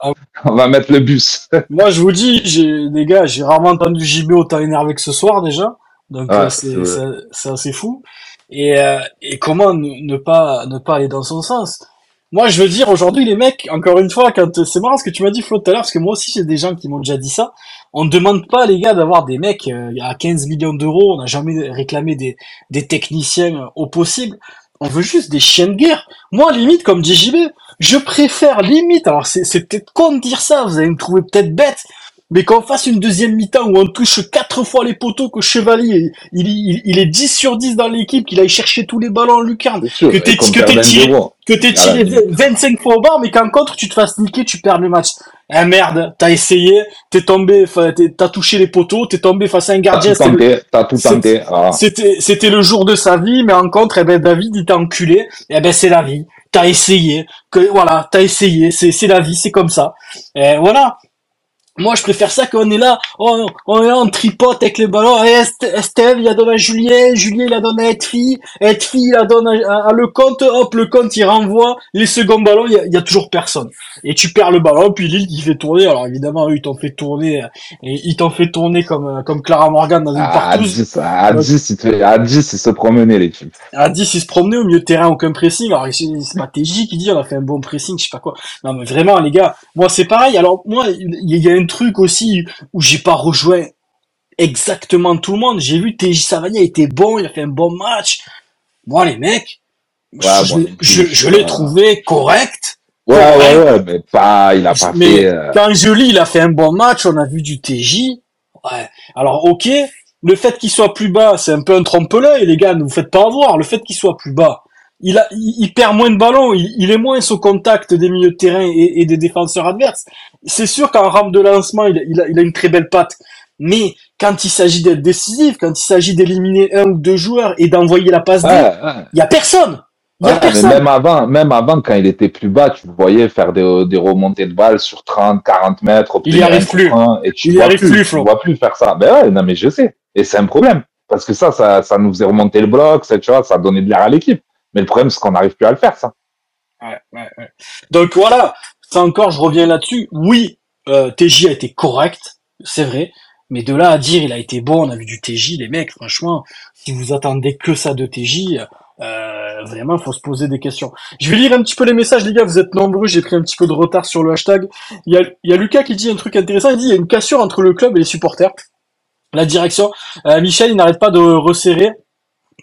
Ah. *laughs* On va mettre le bus. *laughs* Moi, je vous dis, j'ai, les gars, j'ai rarement entendu JB autant énervé que ce soir, déjà. Donc Ouais, euh, c'est c'est vrai. c'est- c'est assez fou. Et, euh, et comment ne, ne pas ne pas aller dans son sens? Moi, je veux dire aujourd'hui, les mecs, encore une fois, quand c'est marrant ce que tu m'as dit Flo tout à l'heure, parce que moi aussi j'ai des gens qui m'ont déjà dit ça. On ne demande pas les gars d'avoir des mecs euh, à 15 millions d'euros. On n'a jamais réclamé des des techniciens euh, au possible. On veut juste des chiens de guerre. Moi, limite, comme dit JB, je préfère limite. Alors c'est c'est peut-être con de dire ça. Vous allez me trouver peut-être bête. Mais qu'on fasse une deuxième mi-temps où on touche quatre fois les poteaux, que Chevalier, il, il, il est 10 sur 10 dans l'équipe, qu'il aille chercher tous les ballons en lucarne, sûr. que t'es- qu'on que t'es tiré- 20-0. que t'aies tiré Voilà. 25 fois au bar, mais qu'en contre tu te fasses niquer, tu perds le match. Ah merde, t'as essayé, t'es tombé, t'as touché les poteaux, t'es tombé face à un T'as gardien, tout c'était le- tenté, t'as tout tenté. Voilà. c'était c'était le jour de sa vie, mais en contre, eh ben David il t'a enculé, eh ben c'est la vie. T'as essayé, que voilà, t'as essayé, c'est la vie, c'est comme ça. Et voilà. Moi, je préfère ça qu'on est là, on, on est là, on tripote avec les ballons. Et Est- Steve, il la donne à Julien, Julien, il la donne à Edfi, Edfi, il la donne à, à, à le compte, hop, le compte, il renvoie. Les seconds ballons, il y a, il y a toujours personne. Et tu perds le ballon, puis Lille qui fait tourner. Alors évidemment, eux, ils t'ont fait tourner, euh, et ils t'ont fait tourner comme, euh, comme Clara Morgan dans une À partouze. 10, à 10, il te- à 10, il se promenait, les types. À 10, il se promenait au milieu de terrain, aucun pressing. Alors, c'est pas TJ qui dit, on a fait un bon pressing, je sais pas quoi. Non, mais vraiment, les gars, moi, c'est pareil. Alors, moi, il y a un truc aussi où j'ai pas rejoint exactement tout le monde. J'ai vu TJ Savagna était bon, il a fait un bon match. Moi, les mecs, Ouais, je, bon, je, je l'ai trouvé correct. Ouais, ouais, ouais, mais pas, il a pas mais fait, euh, quand je lis, il a fait un bon match, on a vu du TJ. Ouais. Alors, ok, le fait qu'il soit plus bas, c'est un peu un trompe-l'œil, les gars, ne vous faites pas avoir. Le fait qu'il soit plus bas, il, a, il, il perd moins de ballons, il, il est moins au contact des milieux de terrain et, et des défenseurs adverses. C'est sûr qu'en rampe de lancement, il, a- il, a, il a une très belle patte. Mais quand il s'agit d'être décisif, quand il s'agit d'éliminer un ou deux joueurs et d'envoyer la passe ouais, ouais. il y a personne. Il y a Ouais, mais personne. même avant, même avant, quand il était plus bas, tu voyais faire des, des remontées de balles sur 30, 40 mètres. Il y obtenir arrive plus. Et tu Il vois arrive plus, plus, tu vois plus faire ça. Ben ouais, non, mais je sais. Et c'est un problème. Parce que ça, ça, ça nous faisait remonter le bloc, ça, tu vois, ça donnait de l'air à l'équipe. Mais le problème, c'est qu'on n'arrive plus à le faire, ça. Ouais, ouais, ouais. Donc voilà, ça encore, je reviens là-dessus. Oui, euh, TJ a été correct, c'est vrai. Mais de là à dire il a été bon, on a vu du TJ, les mecs, franchement, si vous attendez que ça de TJ, euh, vraiment, faut se poser des questions. Je vais lire un petit peu les messages, les gars, vous êtes nombreux, j'ai pris un petit peu de retard sur le hashtag. Il y a, Lucas qui dit un truc intéressant, il dit il y a une cassure entre le club et les supporters. La direction, euh, Michel, il n'arrête pas de resserrer,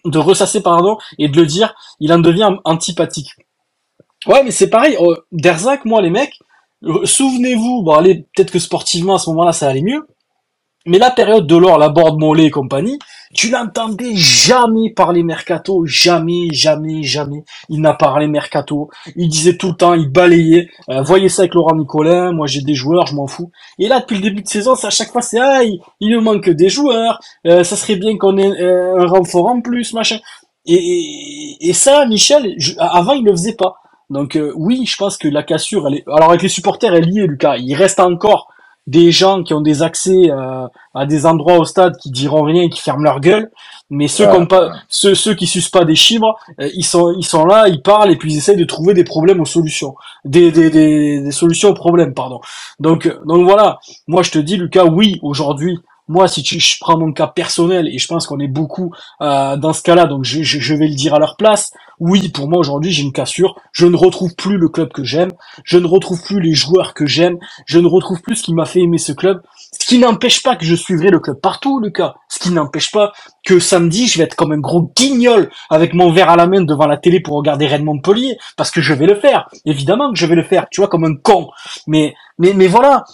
de ressasser, pardon, et de le dire, il en devient antipathique. Ouais, mais c'est pareil. euh, Derzac, moi, les mecs, euh, souvenez-vous, bon, allez, peut-être que sportivement, à ce moment-là, ça allait mieux. Mais la période de l'or, la Borde Mollet et compagnie, tu l'entendais jamais parler mercato, jamais, jamais, jamais. Il n'a parlé mercato. Il disait tout le temps, il balayait. Euh, voyez ça avec Laurent Nicolin, moi j'ai des joueurs, je m'en fous. Et là, depuis le début de saison, c'est à chaque fois, c'est ah, il, il nous manque des joueurs. euh, ça serait bien qu'on ait euh, un renfort en plus, machin. Et, ça, Michel, je- avant, il le faisait pas. Donc euh, oui, je pense que la cassure, alors avec les supporters, elle y est, Lucas. Il reste encore des gens qui ont des accès euh, à des endroits au stade qui diront rien et qui ferment leur gueule. Mais ceux, Ouais, qui pas, ceux, ceux qui sucent pas des chibres, euh, ils sont, ils sont là, ils parlent et puis ils essayent de trouver des problèmes aux solutions, des, des, des, des solutions aux problèmes, pardon. Donc, donc voilà. Moi, je te dis, Lucas, oui, aujourd'hui, moi, si tu, je prends mon cas personnel et je pense qu'on est beaucoup euh, dans ce cas-là, donc je, vais le dire à leur place. Oui, pour moi aujourd'hui, j'ai une cassure. Je ne retrouve plus le club que j'aime. Je ne retrouve plus les joueurs que j'aime. Je ne retrouve plus ce qui m'a fait aimer ce club. Ce qui n'empêche pas que je suivrai le club partout, Lucas. Ce qui n'empêche pas que samedi, je vais être comme un gros guignol avec mon verre à la main devant la télé pour regarder Rennes Montpellier, parce que je vais le faire. Évidemment que je vais le faire. Tu vois, comme un con. Mais, mais, mais voilà.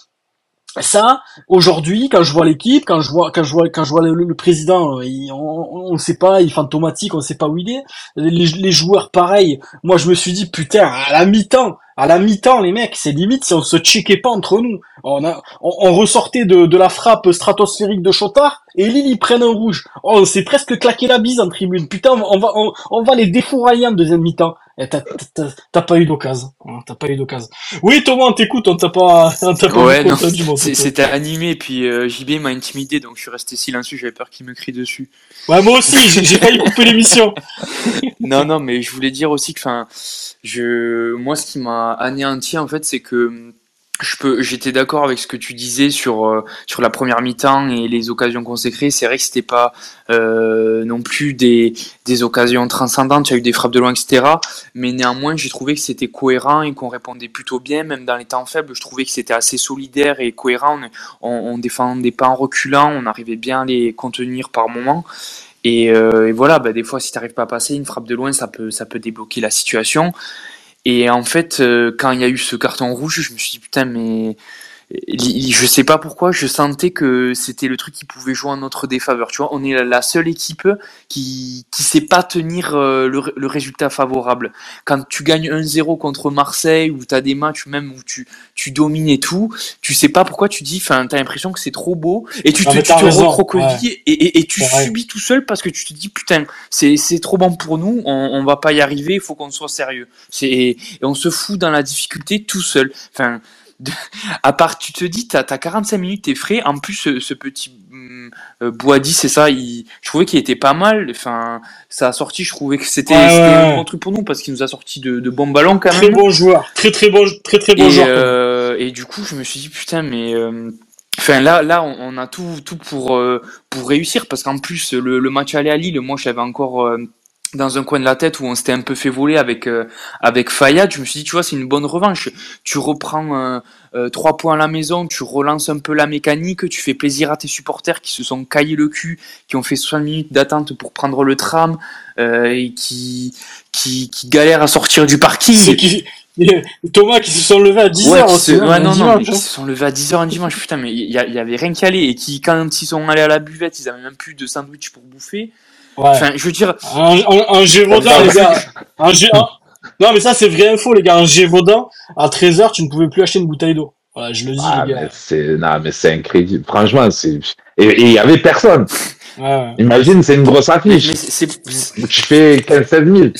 Ça, aujourd'hui, quand je vois l'équipe, quand je vois, quand je vois, quand je vois le, président, euh, on, on sait pas, il est fantomatique, on sait pas où il est. Les, joueurs, pareil. Moi, je me suis dit, putain, à la mi-temps, à la mi-temps, les mecs, c'est limite si on se checkait pas entre nous. On, ressortait de, la frappe stratosphérique de Chotard et Lille, ils prennent un rouge. On s'est presque claqué la bise en tribune. Putain, on va, on, on va les défourailler en deuxième mi-temps. Et t'as, pas eu d'occasion. Hein, T'as pas eu d'occasion. Oui, Thomas, on t'écoute, on t'a pas, *laughs* on t'a pas Ouais, c'était animé, puis euh, JB m'a intimidé, donc je suis resté silencieux, j'avais peur qu'il me crie dessus. Ouais, moi aussi, j'ai j'ai failli couper l'émission. *laughs* Non, non, mais je voulais dire aussi que, enfin, je, moi, ce qui m'a anéanti, en fait, c'est que je peux, j'étais d'accord avec ce que tu disais sur euh, sur la première mi-temps et les occasions consacrées. C'est vrai que c'était pas euh, non plus des des occasions transcendantes. Il y a eu des frappes de loin, etc. Mais néanmoins, j'ai trouvé que c'était cohérent et qu'on répondait plutôt bien, même dans les temps faibles. Je trouvais que c'était assez solidaire et cohérent. On, on, défendait pas en reculant, on arrivait bien à les contenir par moment. Et, euh, et voilà, bah, des fois, si tu n'arrives pas à passer une frappe de loin, ça peut ça peut débloquer la situation. Et en fait, euh, quand il y a eu ce carton rouge, je me suis dit putain, mais je sais pas pourquoi, je sentais que c'était le truc qui pouvait jouer en notre défaveur. Tu vois, on est la seule équipe qui qui sait pas tenir euh, le, le résultat favorable. Quand tu gagnes 1-0 contre Marseille ou tu as des matchs même où tu tu domines et tout, tu sais pas pourquoi tu dis enfin tu as l'impression que c'est trop beau et tu te, tu te recroquevilles et, et, et, tu subis tout seul parce que tu te dis putain, c'est c'est trop bon pour nous, on, on va pas y arriver, il faut qu'on soit sérieux. C'est et on se fout dans la difficulté tout seul. Enfin à part, tu te dis, t'as as 45 minutes, t'es frais. En plus, ce, petit hum, euh, Boadi, c'est ça, il, je trouvais qu'il était pas mal. Enfin, ça a sorti, je trouvais que c'était un bon truc pour nous parce qu'il nous a sorti de, de bons ballons quand même. Très bon joueur, très très bon, très très bon et, joueur. Euh, et du coup, je me suis dit, putain, mais. Euh, enfin là, là, on, a tout, tout pour euh, pour réussir parce qu'en plus le, le, match aller à Lille, moi j'avais encore euh, dans un coin de la tête où on s'était un peu fait voler avec euh, avec Fayad, je me suis dit tu vois c'est une bonne revanche. Tu reprends euh, euh, trois points à la maison, tu relances un peu la mécanique, tu fais plaisir à tes supporters qui se sont caillés le cul, qui ont fait 60 minutes d'attente pour prendre le tram et qui, qui qui galèrent à sortir du parking. Qui... *laughs* Thomas qui se sont levés à 10h ouais, ouais, non, non, qui se sont levés à 10h un dimanche, putain, mais il y, y, avait rien qui allait, et qui, quand ils sont allés à la buvette, ils avaient même plus de sandwich pour bouffer. Ouais. Enfin, je veux dire. Un, un, un Gévaudan, les gars. Un G... Non, mais ça, c'est vrai info, les gars. Un Gévaudan, à 13h, tu ne pouvais plus acheter une bouteille d'eau. Voilà, je le dis, ah, les gars. C'est, non, mais c'est incroyable. Franchement, c'est, et il y avait personne. Ouais. Imagine, c'est une grosse affiche. Mais c'est, tu fais 15-16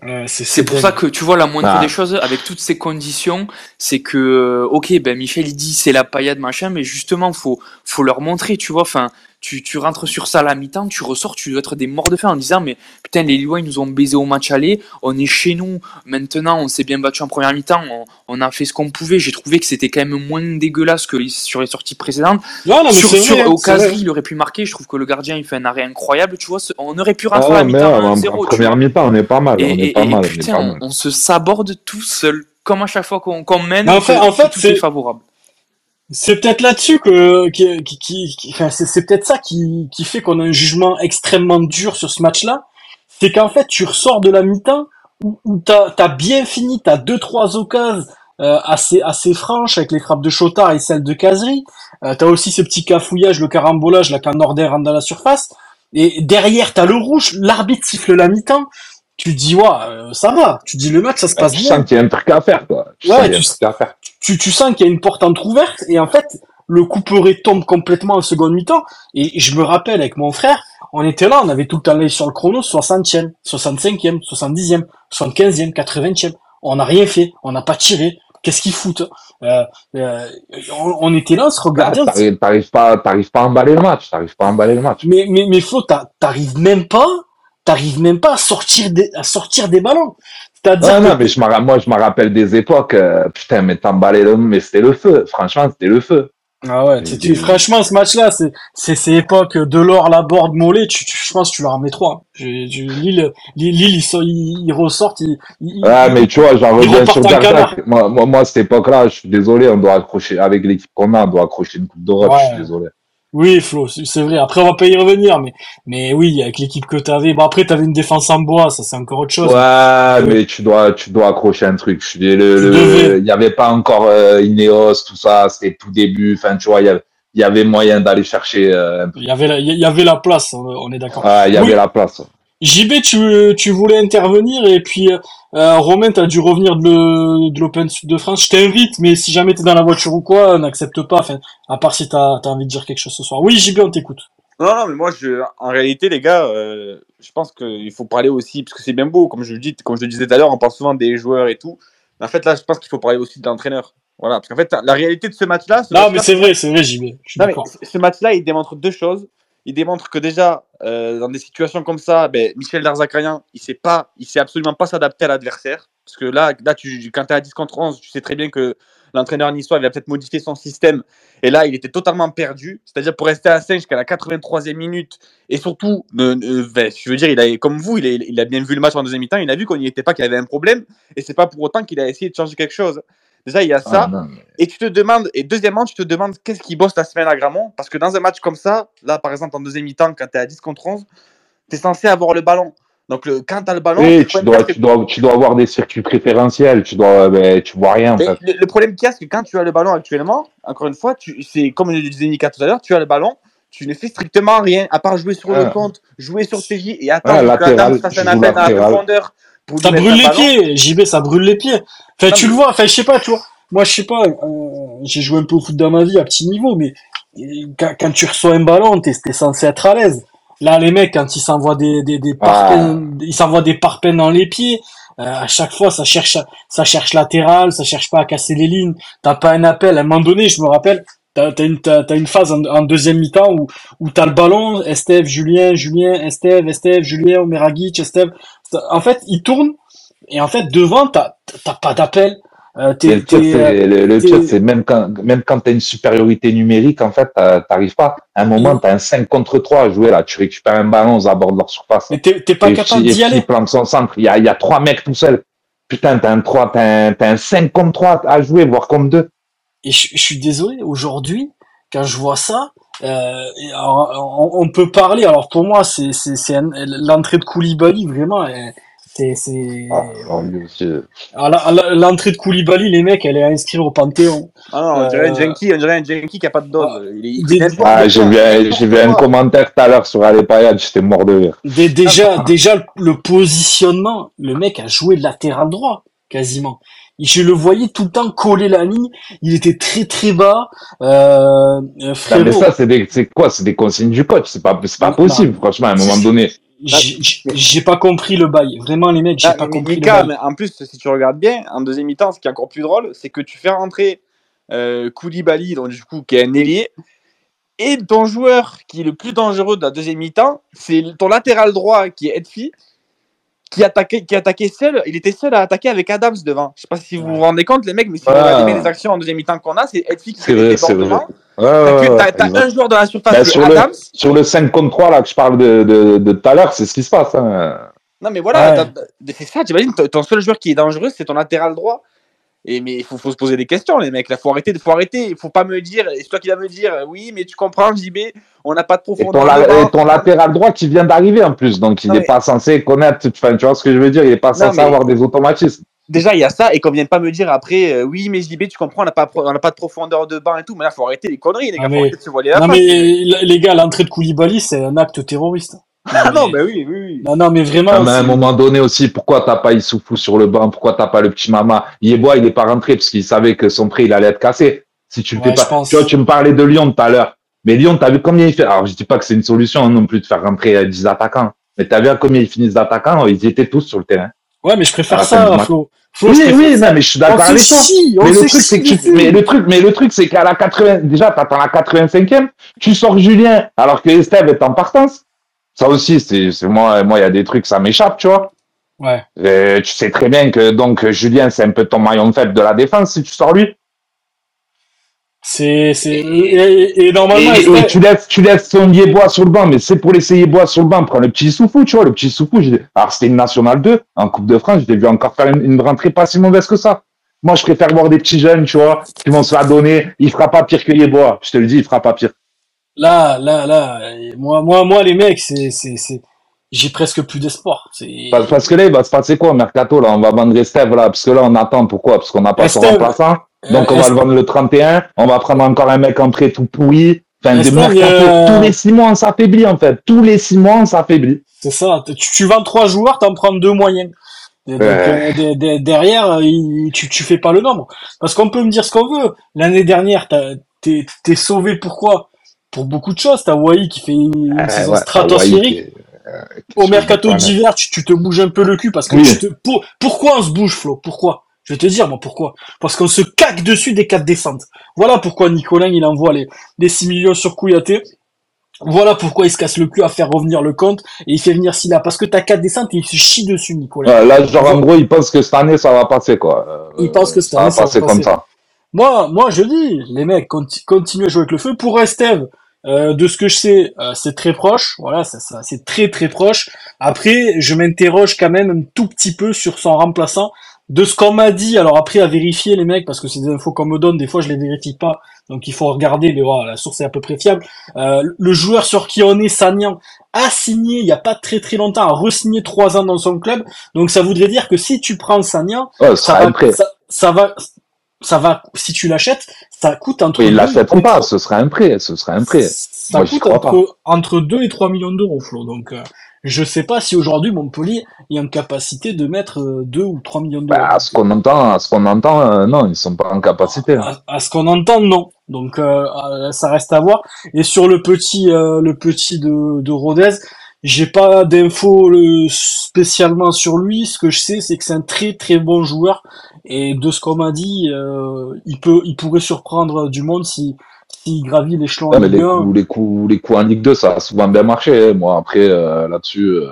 000. c'est pour ça que tu vois la moindre ah. des choses avec toutes ces conditions, c'est que euh, ok ben Michel il dit c'est la paillade machin, mais justement faut faut leur montrer, tu vois. Enfin tu, tu rentres sur ça à la mi-temps, tu ressors, tu dois être des morts de faim en disant mais putain les Lillois ils nous ont baisé au match aller, on est chez nous maintenant, on s'est bien battu en première mi-temps, on, on, a fait ce qu'on pouvait. J'ai trouvé que c'était quand même moins dégueulasse que les, sur les sorties précédentes. Non, non, mais sur, sur vrai, au Caserie, il aurait pu marquer. Je trouve que le gardien il fait un arrêt incroyable. Tu vois, on aurait pu rentrer ah, à la mi-temps 1-0. En première mi-temps, on est pas mal. Et, on est pas et, mal, putain, on, est pas mal. on, se saborde tout seul, comme à chaque fois qu'on qu mène. en fait, en fait tout est favorable. C'est peut-être là-dessus que, qui, qui, enfin, c'est peut-être ça qui, qui fait qu'on a un jugement extrêmement dur sur ce match-là. C'est qu'en fait, tu ressors de la mi-temps où, où t'as as bien fini, t'as deux trois occasions euh, assez assez franches avec les frappes de Chotard et celles de Casery. Euh, t'as aussi ce petit cafouillage, le carambolage, là quand Nordin rentre dans la surface. Et derrière, t'as le rouge, l'arbitre siffle la mi-temps tu dis ouais euh, ça va. Tu dis le match ça se passe tu bien. sens qu'il y a un truc à faire quoi. Tu ouais, sens qu'il y a tu, un truc à faire. tu, tu sens qu'il y a une porte entrouverte et en fait le couperet tombe complètement en seconde mi-temps. Et je me rappelle avec mon frère on était là on avait tout le temps l'œil sur le chrono 60e 65e 70e 75e 80e on n'a rien fait on n'a pas tiré. Qu'est-ce qu'ils foutent euh, euh, on, on, était là on se regardait Ah, t'arrives t'arrives pas t'arrives pas à emballer le match t'arrives pas à emballer le match. Mais mais mais Flo t'arrives même pas t'arrives même pas à sortir des, à sortir des ballons. C'est-à-dire non, que- non, mais je moi, je me rappelle des époques, euh, putain, mais t'emballais le, mais c'était le feu. Franchement, c'était le feu. Ah ouais, tu, tu- franchement, ce match-là, c'est, c'est ces époques Delors, Laborde, Mollet, tu, tu, je pense que tu leur en mets trois. Je, je, Lille, Lille, Lille, ils, sont- ils, ils ressortent, ils, ils- Ouais, mais tu vois, j'en reviens sur canard. Moi, moi, moi, cette époque-là, je suis désolé, on doit accrocher, avec l'équipe qu'on a, on doit accrocher une Coupe d'Europe, Ouais. je suis désolé. Oui, Flo, c'est vrai. Après, on va pas y revenir, mais, mais oui, avec l'équipe que t'avais, bon, après, t'avais une défense en bois, ça, c'est encore autre chose. Ouais, mais tu dois, tu dois accrocher un truc. Je le, il y avait pas encore euh, Ineos, tout ça, c'était tout début. Enfin, tu vois, il y avait, il y avait moyen d'aller chercher. Euh, un peu. Il y avait la, il y avait la place, on, est d'accord. Ouais, il y Oui. avait la place. JB, tu, tu voulais intervenir et puis euh, Romain, t'as dû revenir de, l'Open Sud de France. Je t'invite, mais si jamais t'es dans la voiture ou quoi, n'accepte pas. Enfin, à part si t'as as envie de dire quelque chose ce soir. Oui, JB, on t'écoute. Non, non, mais moi, je, en réalité, les gars, euh, je pense qu'il faut parler aussi, parce que c'est bien beau, comme je, le dis, comme je le disais tout à l'heure, on parle souvent des joueurs et tout. Mais en fait, là, je pense qu'il faut parler aussi de l'entraîneur. Voilà, parce qu'en fait, la réalité de ce match-là, Non, mais c'est vrai, c'est vrai, JB. Non, mais ce match-là, il démontre deux choses. Il démontre que déjà, euh, dans des situations comme ça, ben, Michel Darzacarian, il sait sait absolument pas s'adapter à l'adversaire. Parce que là, là quand tu es à 10 contre 11, tu sais très bien que l'entraîneur niçois il va peut-être modifier son système. Et là, il était totalement perdu. C'est-à-dire pour rester à 5 jusqu'à la 83e minute. Et surtout, euh, veux dire, il a, comme vous, il a, il a bien vu le match en deuxième mi-temps. Il a vu qu'on n'y était pas, qu'il y avait un problème. Et c'est pas pour autant qu'il a essayé de changer quelque chose. Déjà, il y a ça. Ah, non, mais- Et tu te demandes, et deuxièmement, tu te demandes qu'est-ce qui bosse la semaine à Gramont? Parce que dans un match comme ça, là par exemple en deuxième mi-temps, quand tu es à 10 contre 11, tu es censé avoir le ballon. Donc le, quand tu as le ballon, Oui, tu dois, tu, dois, tu dois avoir des circuits préférentiels. Tu dois, ben, tu vois rien en c'est- fait. le, le problème qu'il y a, c'est que quand tu as le ballon actuellement, encore une fois, c'est comme je le disais Nika tout à l'heure, tu as le ballon, tu ne fais strictement rien à part jouer sur le Ah. compte, jouer sur TJ et attendre Ah, que latéral, Adam fasse un appel à la profondeur. Ça brûle les pieds, JB, ça brûle les pieds. Enfin, Non, tu mais- le vois, enfin, je sais pas, tu vois. Moi, je sais pas, euh, j'ai joué un peu au foot dans ma vie à petit niveau, mais euh, quand, quand tu reçois un ballon, t'es, t'es censé être à l'aise. Là, les mecs, quand ils s'envoient des, des, des parpaings, ils s'envoient des parpaings dans les pieds, euh, à chaque fois, ça cherche, ça cherche latéral, ça cherche pas à casser les lignes. T'as pas un appel. À un moment donné, je me rappelle, t'as, t'as une, t'as, une phase en, en deuxième mi-temps où, où t'as le ballon, Estève, Julien, Julien, Estève, Estève, Julien, Omeragic, Estève. En fait, ils tournent, et en fait, devant, t'as, t'as pas d'appel. Euh, le pire, euh, c'est, même quand, même quand t'as une supériorité numérique, en fait, t'arrives pas. À un moment, Mm. t'as un 5 contre 3 à jouer, là. Tu récupères un ballon aux abords de leur surface. mais t'es, t'es pas capable d'y aller. Fi plante son centre. Il y a, il y a trois mecs tout seuls. Putain, t'as un 3, t'as un, t'as un 5 contre 3 à jouer, voire contre 2. Et je, je suis désolé, aujourd'hui, quand je vois ça, euh, alors, on, on peut parler. Alors pour moi, c'est, c'est, c'est un- l'entrée de Koulibaly vraiment. C'est, c'est. Ah, la- l'entrée de Koulibaly, les mecs, elle est à inscrire au Panthéon. Ah non, on dirait un Euh, junkie, on dirait un junkie qui a pas de dose. Il est- il n'importe Ah, j'ai vu, un- j'ai vu un N'importe quoi. commentaire tout à l'heure sur Alepayad, j'étais mort de rire. Dé- déjà, déjà le- le positionnement, le mec a joué latéral droit quasiment. Je le voyais tout le temps coller la ligne. Il était très très bas. Euh, euh, Non, mais ça, c'est des, c'est quoi? C'est des consignes du coach. C'est pas, c'est pas Non. possible, franchement, à un moment donné. j'ai pas compris le bail. Vraiment les mecs, j'ai Ah, pas compris Mika, le bail. mais en plus, si tu regardes bien, en deuxième mi-temps, ce qui est encore plus drôle, c'est que tu fais rentrer euh, Koulibaly, donc du coup, qui est un ailier, et ton joueur qui est le plus dangereux de la deuxième mi-temps, c'est ton latéral droit qui est Edfi, qui attaquait, qui attaquait seul. Il était seul à attaquer avec Adams devant. Je sais pas si vous vous rendez compte, les mecs, mais si vous Ah. regardez bien les actions en deuxième mi-temps qu'on a, c'est Edfi qui C'est fait vrai. Ouais, T'as un joueur dans la surface, Bah, sur, le, Adams. sur le 5 contre 3 là, que je parle de, de, de tout à l'heure, c'est ce qui se passe. Hein. Non, mais voilà, Ouais. c'est ça, t'imagines, ton seul joueur qui est dangereux, c'est ton latéral droit. Et mais il faut, faut se poser des questions, les mecs. Là, faut arrêter, faut arrêter. Il faut pas me dire, et c'est toi qui vas me dire, oui, mais tu comprends, JB, on n'a pas de Et ton, profondeur. la- et ton latéral droit qui vient d'arriver en plus, donc il Non, n'est mais- pas censé connaître, enfin, tu vois ce que je veux dire, il n'est pas censé mais- avoir des automatismes. Déjà, il y a ça, et qu'on vienne pas me dire après, euh, oui, mais JB, tu comprends, on n'a pas, on n'a pas de profondeur de banc et tout. Mais là, faut arrêter les conneries, les gars. Ah, Faut mais- arrêter de se voiler la Non face. mais les gars, l'entrée de Koulibaly, c'est un acte terroriste. Ah non, bah oui, oui, oui. Non, non, mais vraiment. Ah, mais à un moment donné aussi, pourquoi t'as pas Issoufou sur le banc? Pourquoi t'as pas le petit Mama? Yeboah, il est pas rentré parce qu'il savait que son prix, il allait être cassé. Si tu le Ouais, fais pas. pense. Tu vois, tu me parlais de Lyon tout à l'heure. Mais Lyon, t'as vu combien il fait? Alors, je dis pas que c'est une solution hein, non plus de faire rentrer euh, 10 attaquants. Mais t'as vu à combien ils finissent d'attaquants? Ils étaient tous sur le terrain. Ouais, mais je préfère ça. Flo. Flo, Oui, oui, ça. non, mais je suis d'accord avec toi. Mais le truc, c'est que tu, mais le truc, mais le truc, c'est qu'à la 80, déjà, t'attends la 85e, tu sors Julien, alors que Estève est en partance. Ça aussi, c'est, moi, moi, il y a des trucs, ça m'échappe, tu vois. Ouais. Euh, tu sais très bien que, donc, Julien, c'est un peu ton maillon faible de la défense si tu sors lui. C'est, c'est, et, et- et normalement, Et, tu laisses, tu laisses son sur le banc, mais c'est pour laisser Yeboah sur le banc, prends le petit Soufou, tu vois, le petit Soufou, alors c'était une nationale 2, en Coupe de France, je l'ai vu encore faire une, une rentrée pas si mauvaise que ça. Moi, je préfère voir des petits jeunes, tu vois, qui vont se la donner, il fera pas pire que Yeboah, je te le dis, il fera pas pire. Là, là, là, moi, moi, moi, les mecs, c'est, c'est, c'est, j'ai presque plus d'espoir. C'est, Parce, parce que là, il va se passer quoi au mercato, là? On va vendre Estève, là, parce que là, on attend, pourquoi? Parce qu'on n'a pas son remplaçant. Donc, on euh, va le vendre le 31, on va prendre encore un mec en prêt tout pourri. Enfin, des euh, tous les six mois, on s'affaiblit, en fait. Tous les six mois, on s'affaiblit. C'est ça. Tu, tu vends trois joueurs, t'en prends deux moyens. Et donc, euh, de- de- derrière, euh, il- tu, tu fais pas le nombre. Parce qu'on peut me dire ce qu'on veut. L'année dernière, t'es, t'es sauvé pourquoi? Pour beaucoup de choses. T'as Wai qui fait une Euh, saison ouais, stratosphérique. Hawaii, euh, Au mercato d'hiver, tu, tu te bouges un peu le cul parce que Oui. tu te, pour- pourquoi on se bouge, Flo? Pourquoi? Je vais te dire, moi, pourquoi? Parce qu'on se caque dessus des quatre descentes. Voilà pourquoi Nicolin, il envoie les, les 6 millions sur Kouyaté. Voilà pourquoi il se casse le cul à faire revenir le compte et il fait venir Silla. Parce que t'as quatre descentes et il se chie dessus, Nicolas. Là, genre, en gros, il pense que cette année, ça va passer, quoi. Euh, Il pense que cette ça va année, ça va passer comme ça. Moi, moi, je dis, les mecs, conti- continuez à jouer avec le feu. Pour Estève, euh, de ce que je sais, euh, c'est très proche. Voilà, ça, ça, c'est très très proche. Après, je m'interroge quand même un tout petit peu sur son remplaçant. De ce qu'on m'a dit, alors après à vérifier les mecs, parce que c'est des infos qu'on me donne, des fois je les vérifie pas, donc il faut regarder, mais voilà, la source est à peu près fiable. Euh, le joueur sur qui on est, Sagnan, a signé il y a pas très très longtemps, a re-signé trois ans dans son club, donc ça voudrait dire que si tu prends Sagnan, va, ça va, ça va, si tu l'achètes, ça coûte entre Oui, ils l'achèteront pas, ce sera un prêt, ce sera un prêt. Ça Moi, coûte entre, entre 2 et 3 millions d'euros, Flo. Donc, euh, je sais pas si aujourd'hui Montpellier est en capacité de mettre euh, 2 ou 3 millions d'euros. Bah, à ce qu'on entend, à ce qu'on entend, euh, non, ils sont pas en capacité. à, à ce qu'on entend, non. Donc, euh, euh, ça reste à voir. Et sur le petit, euh, le petit de, de Rodez, j'ai pas d'infos le- spécialement sur lui. Ce que je sais, c'est que c'est un très très bon joueur. Et de ce qu'on m'a dit, euh, il peut, il pourrait surprendre du monde si s'il gravit l'échelon en mais Ligue les 1. coups, les coups, les coups en Ligue 2, ça a souvent bien marché. hein. Moi, après, euh, là-dessus, euh,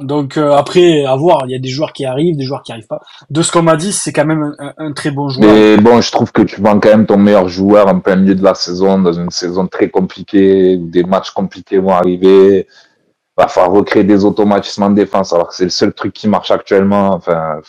Donc euh, après, à voir, il y a des joueurs qui arrivent, des joueurs qui arrivent pas. De ce qu'on m'a dit, c'est quand même un, un- un très bon joueur. mais bon, je trouve que tu vends quand même ton meilleur joueur en plein milieu de la saison, dans une saison très compliquée, où des matchs compliqués vont arriver. Va falloir recréer des automatismes en défense, alors que c'est le seul truc qui marche actuellement. Enfin,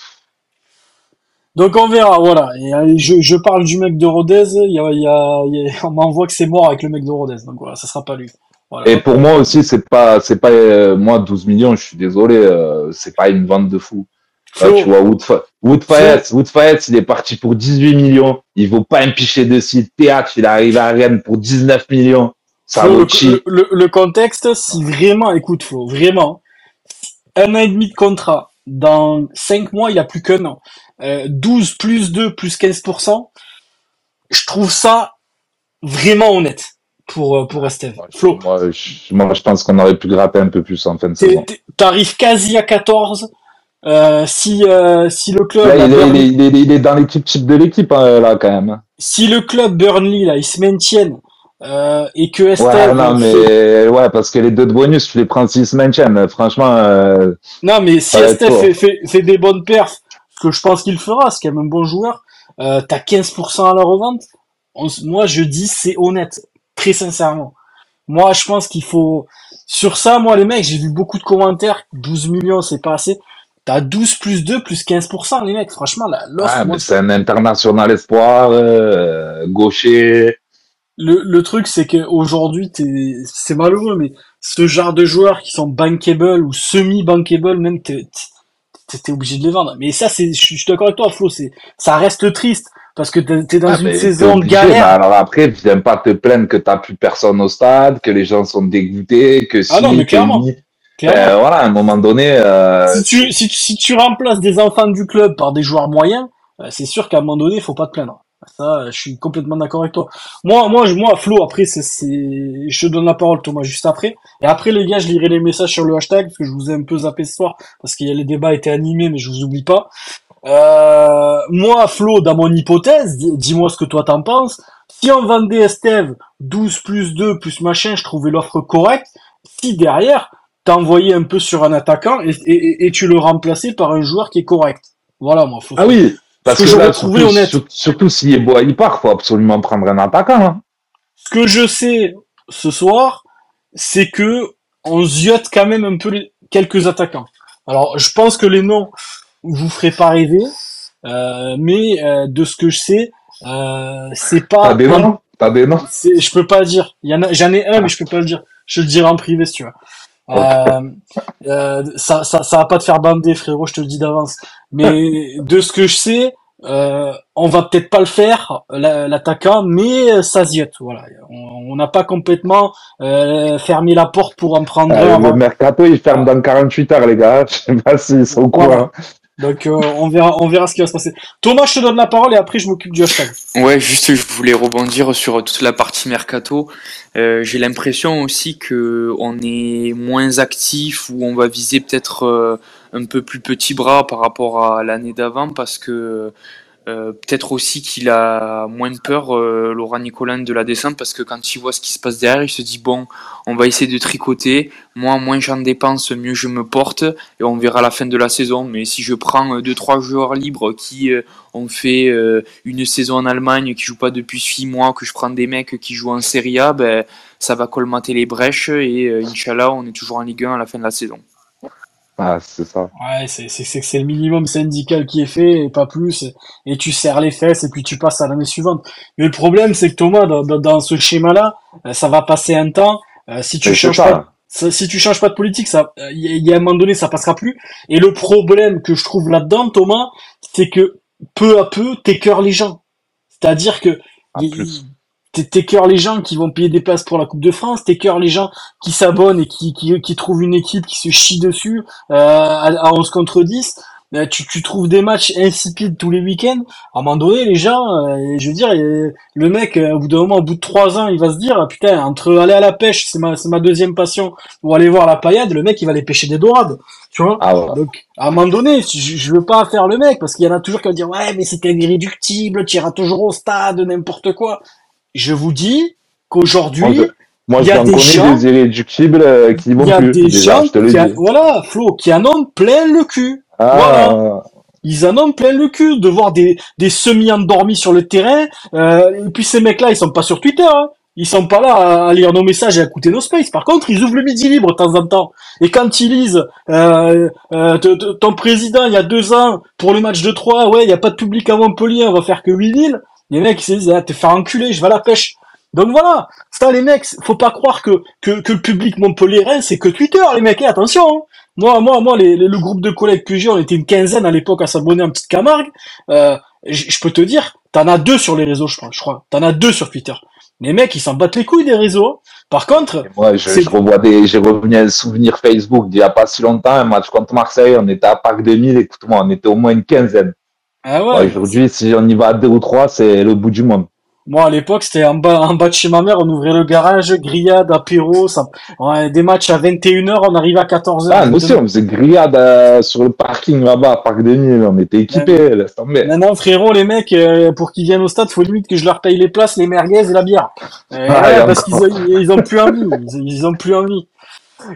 Donc on verra, voilà. Et euh, je, je parle du mec de Rodez, il y a, il y a, il y a- *laughs* on m'envoie que c'est mort avec le mec de Rodez. Donc voilà, ça sera pas lui. Voilà. Et pour moi aussi, c'est pas, c'est pas, euh, moi, 12 millions, je suis désolé, euh, c'est pas une vente de fou. Tu vois, Wood, Fa- Wood Fayette, Wood Fayette, il est parti pour 18 millions. Il vaut pas un pichet de site théâtre. Il est arrivé à Rennes pour 19 millions. Ça le, le, contexte, si vraiment, écoute Flo, vraiment, un an et demi de contrat, dans 5 mois, il a plus qu'un an. Euh, 12 plus 2 plus 15%, je trouve ça vraiment honnête pour, euh, pour Estève. Flo, Moi, je, moi, je pense qu'on aurait pu gratter un peu plus en fin de saison. t'arrives quasi à 14. Euh, si, euh, si le club, Là, il, est, Burnley- il, est, il, est, il est dans l'équipe type de l'équipe, hein, là, quand même. si le club Burnley, là, il se maintienne, euh, et que Ouais, Estève, non, mais, ouais, parce que les deux de bonus, tu les prends s'ils se maintiennent. Franchement, euh, Non, mais si fort. fait, fait, fait des bonnes perfs, que je pense qu'il fera, c'est quand même un bon joueur, euh, t'as 15% à la revente. On moi, je dis c'est honnête, très sincèrement. Moi, je pense qu'il faut... Sur ça, moi, les mecs, j'ai vu beaucoup de commentaires, 12 millions, c'est pas assez. T'as 12 plus 2 plus 15%, les mecs. Franchement, l'offre, moi, mais c'est un international espoir, euh, gaucher. Le, le truc, c'est qu'aujourd'hui, t'es- c'est malheureux, mais ce genre de joueurs qui sont bankable ou semi-bankable, même, t'es t'es obligé de les vendre. Mais ça, c'est, je suis d'accord avec toi, Flo, c'est, ça reste triste, parce que t'es dans Ah, une saison de galère. mais alors après, viens pas te plaindre que t'as plus personne au stade, que les gens sont dégoûtés, que si, Ah non, mais que clairement. ni. clairement. Euh, voilà, à un moment donné, euh, si, tu, si, tu- si tu remplaces des enfants du club par des joueurs moyens, euh, c'est sûr qu'à un moment donné, il faut pas te plaindre. Ça, euh, je suis complètement d'accord avec toi. Moi, moi, moi, Flo, après, c'est, c'est, je te donne la parole, Thomas, juste après. Et après, les gars, je lirai les messages sur le hashtag, parce que je vous ai un peu zappé ce soir, parce que les débats étaient animés, mais je vous oublie pas. Euh, moi, Flo, dans mon hypothèse, dis- dis-moi ce que toi t'en penses. Si on vendait Estève 12 plus 2 plus machin, je trouvais l'offre correcte. Si derrière, t'envoyais un peu sur un attaquant et, et, et- et tu le remplaçais par un joueur qui est correct. Voilà, moi, faut ah oui, parce que que, là, surtout, honnête. sur- surtout s'il est beau, il part, faut absolument prendre un attaquant. Hein. Ce que je sais ce soir, c'est que on ziote quand même un peu les, quelques attaquants. Alors, je pense que les noms vous feraient pas rêver, euh, mais euh, de ce que je sais, euh, c'est pas. T'as des noms T'as des noms c'est- je peux pas le dire. Il y en a, j'en ai un, mais je peux pas le dire. Je le dirai en privé si tu veux. Euh, *laughs* euh, ça, ça, ça va pas te faire bander, frérot, je te le dis d'avance. Mais de ce que je sais, euh, on va peut-être pas le faire, la- l'attaquant, mais ça ziote. Voilà, on n'a pas complètement euh, fermé la porte pour en prendre Euh, un. Le mercato, il ferme dans 48 heures, les gars. *laughs* Je sais pas s'ils sont au courant. Donc euh, on verra, on verra ce qui va se passer. Thomas, je te donne la parole et après je m'occupe du hashtag. Ouais, juste je voulais rebondir sur toute la partie mercato. Euh, J'ai l'impression aussi que on est moins actif ou on va viser peut-être euh, un peu plus petit bras par rapport à l'année d'avant parce que Euh, peut-être aussi qu'il a moins peur, euh, Laurent Nicolin, de la descente, parce que quand il voit ce qui se passe derrière, il se dit bon, on va essayer de tricoter. Moi, moins j'en dépense, mieux je me porte, et on verra la fin de la saison. Mais si je prends deux trois joueurs libres qui euh, ont fait une saison en Allemagne, qui jouent pas depuis six mois, que je prends des mecs qui jouent en Serie A, ben ça va colmater les brèches, et Inch'Allah, on est toujours en Ligue 1 à la fin de la saison. Ah, c'est ça. Ouais, c'est c'est le minimum syndical qui est fait et pas plus. Et tu serres les fesses et puis tu passes à l'année suivante. Mais le problème, c'est que Thomas, dans, dans, ce schéma-là, euh, ça va passer un temps. Euh, si tu changes pas, si tu changes pas de politique, ça, il y, a un moment donné, ça passera plus. Et le problème que je trouve là-dedans, Thomas, c'est que peu à peu, t'écœures les gens. C'est-à-dire que t'écœures les gens qui vont payer des places pour la Coupe de France, t'écœures les gens qui s'abonnent et qui, qui, qui, trouvent une équipe qui se chie dessus euh, à, 11 contre 10. Euh, tu, tu trouves des matchs insipides tous les week-ends. À un moment donné, les gens, euh, je veux dire, le mec, au bout d'un moment, au bout de trois ans, il va se dire, putain, entre aller à la pêche, c'est ma, c'est ma deuxième passion, ou aller voir la paillade, le mec, il va aller pêcher des dorades. Tu vois ah Donc, à un moment donné, je, je veux pas faire le mec, parce qu'il y en a toujours qui vont dire, ouais, mais c'était irréductible, tu iras toujours au stade, n'importe quoi je vous dis qu'aujourd'hui, moi, il y a des gens, des irréductibles euh, qui vont Il y a plus, des gens, qui voilà, Flo, qui en ont plein le cul. Ah. Voilà. Ils en ont plein le cul de voir des, des semi-endormis sur le terrain. Euh, et puis ces mecs-là, ils sont pas sur Twitter. Hein. Ils sont pas là à lire nos messages et à écouter nos spaces. Par contre, ils ouvrent le midi libre de temps en temps. Et quand ils lisent euh, euh, ton président, il y a deux ans, pour le match de 3, ouais, il y a pas de public à Montpellier, on va faire que 8 villes. Les mecs, ils se disent, ah, te faire enculer, je vais à la pêche. Donc voilà, ça les mecs, faut pas croire que, que, que le public montpelliérain, c'est que Twitter, les mecs, et attention. Hein. Moi, moi, moi, les, le groupe de collègues que j'ai, on était une quinzaine à l'époque à s'abonner à petite Camargue. Euh, je peux te dire, t'en as deux sur les réseaux, je crois. Je crois. T'en as deux sur Twitter. Les mecs, ils s'en battent les couilles des réseaux. Par contre, moi, je, je, revois des, j'ai revenu un souvenir Facebook d'il y a pas si longtemps, un match contre Marseille, on était à Parc 2000, écoute-moi, on était au moins une quinzaine. Ah ouais. Aujourd'hui, si on y va à deux ou trois, c'est le bout du monde. Moi, à l'époque, c'était en bas, en bas de chez ma mère, on ouvrait le garage, grillade, apéro, ça, ouais, des matchs à 21h, on arrivait à 14h. Ah, nous aussi, on faisait grillade euh, sur le parking là-bas, Parc des Mille, on était équipés, laisse tomber. Non, frérot, les mecs, euh, pour qu'ils viennent au stade, faut limite que je leur paye les places, les merguez et la bière. Ah, parce qu'ils ont, ils ont plus envie, ils, ils ont plus envie.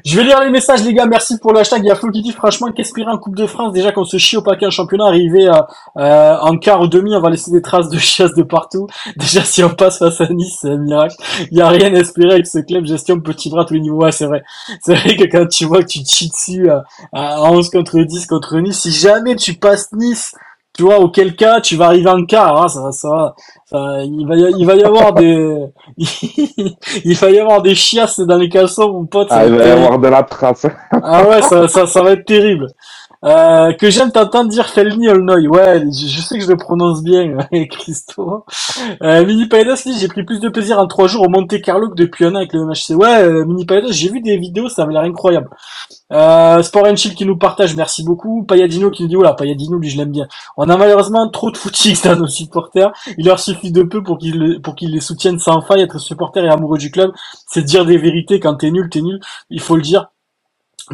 Je vais lire les messages, les gars. Merci pour le hashtag. Il y a Flo qui dit franchement qu'espérer en Coupe de France, déjà qu'on se chie au paquet en championnat, arriver euh, en quart ou demi, on va laisser des traces de chiasse de partout. *laughs* Déjà, si on passe face à Nice, c'est un miracle. Il y a rien à espérer avec ce club gestion petit bras à tous les niveaux. Ouais, c'est vrai. C'est vrai que quand tu vois que tu te chies dessus à, à 11 contre 10 contre Nice, si jamais tu passes Nice tu vois, auquel cas tu vas arriver en quart, hein, ça, ça, ça, il va, y, il va y avoir des, *laughs* il va y avoir des chiasses dans les caleçons, mon pote. Ah, il va y avoir de la trace. ah ouais, ça, ça, ça va être terrible. Euh, que j'aime t'entendre dire Felny Olnoy. Ouais, je, sais que je le prononce bien, *laughs* Christo. Euh, Mini Paedos dit j'ai pris plus de plaisir en trois jours au Monte Carlo que depuis un an avec le MHC. Ouais, euh, Mini Paedos, j'ai vu des vidéos, ça avait l'air incroyable. Euh, Sport and Chill qui nous partage, merci beaucoup. Payadino qui nous dit, oula, Payadino, lui, je l'aime bien. On a malheureusement trop de footix dans nos supporters. Il leur suffit de peu pour qu'ils pour qu'ils les soutiennent sans faille. Être supporter et amoureux du club, c'est dire des vérités. Quand t'es nul, t'es nul. Il faut le dire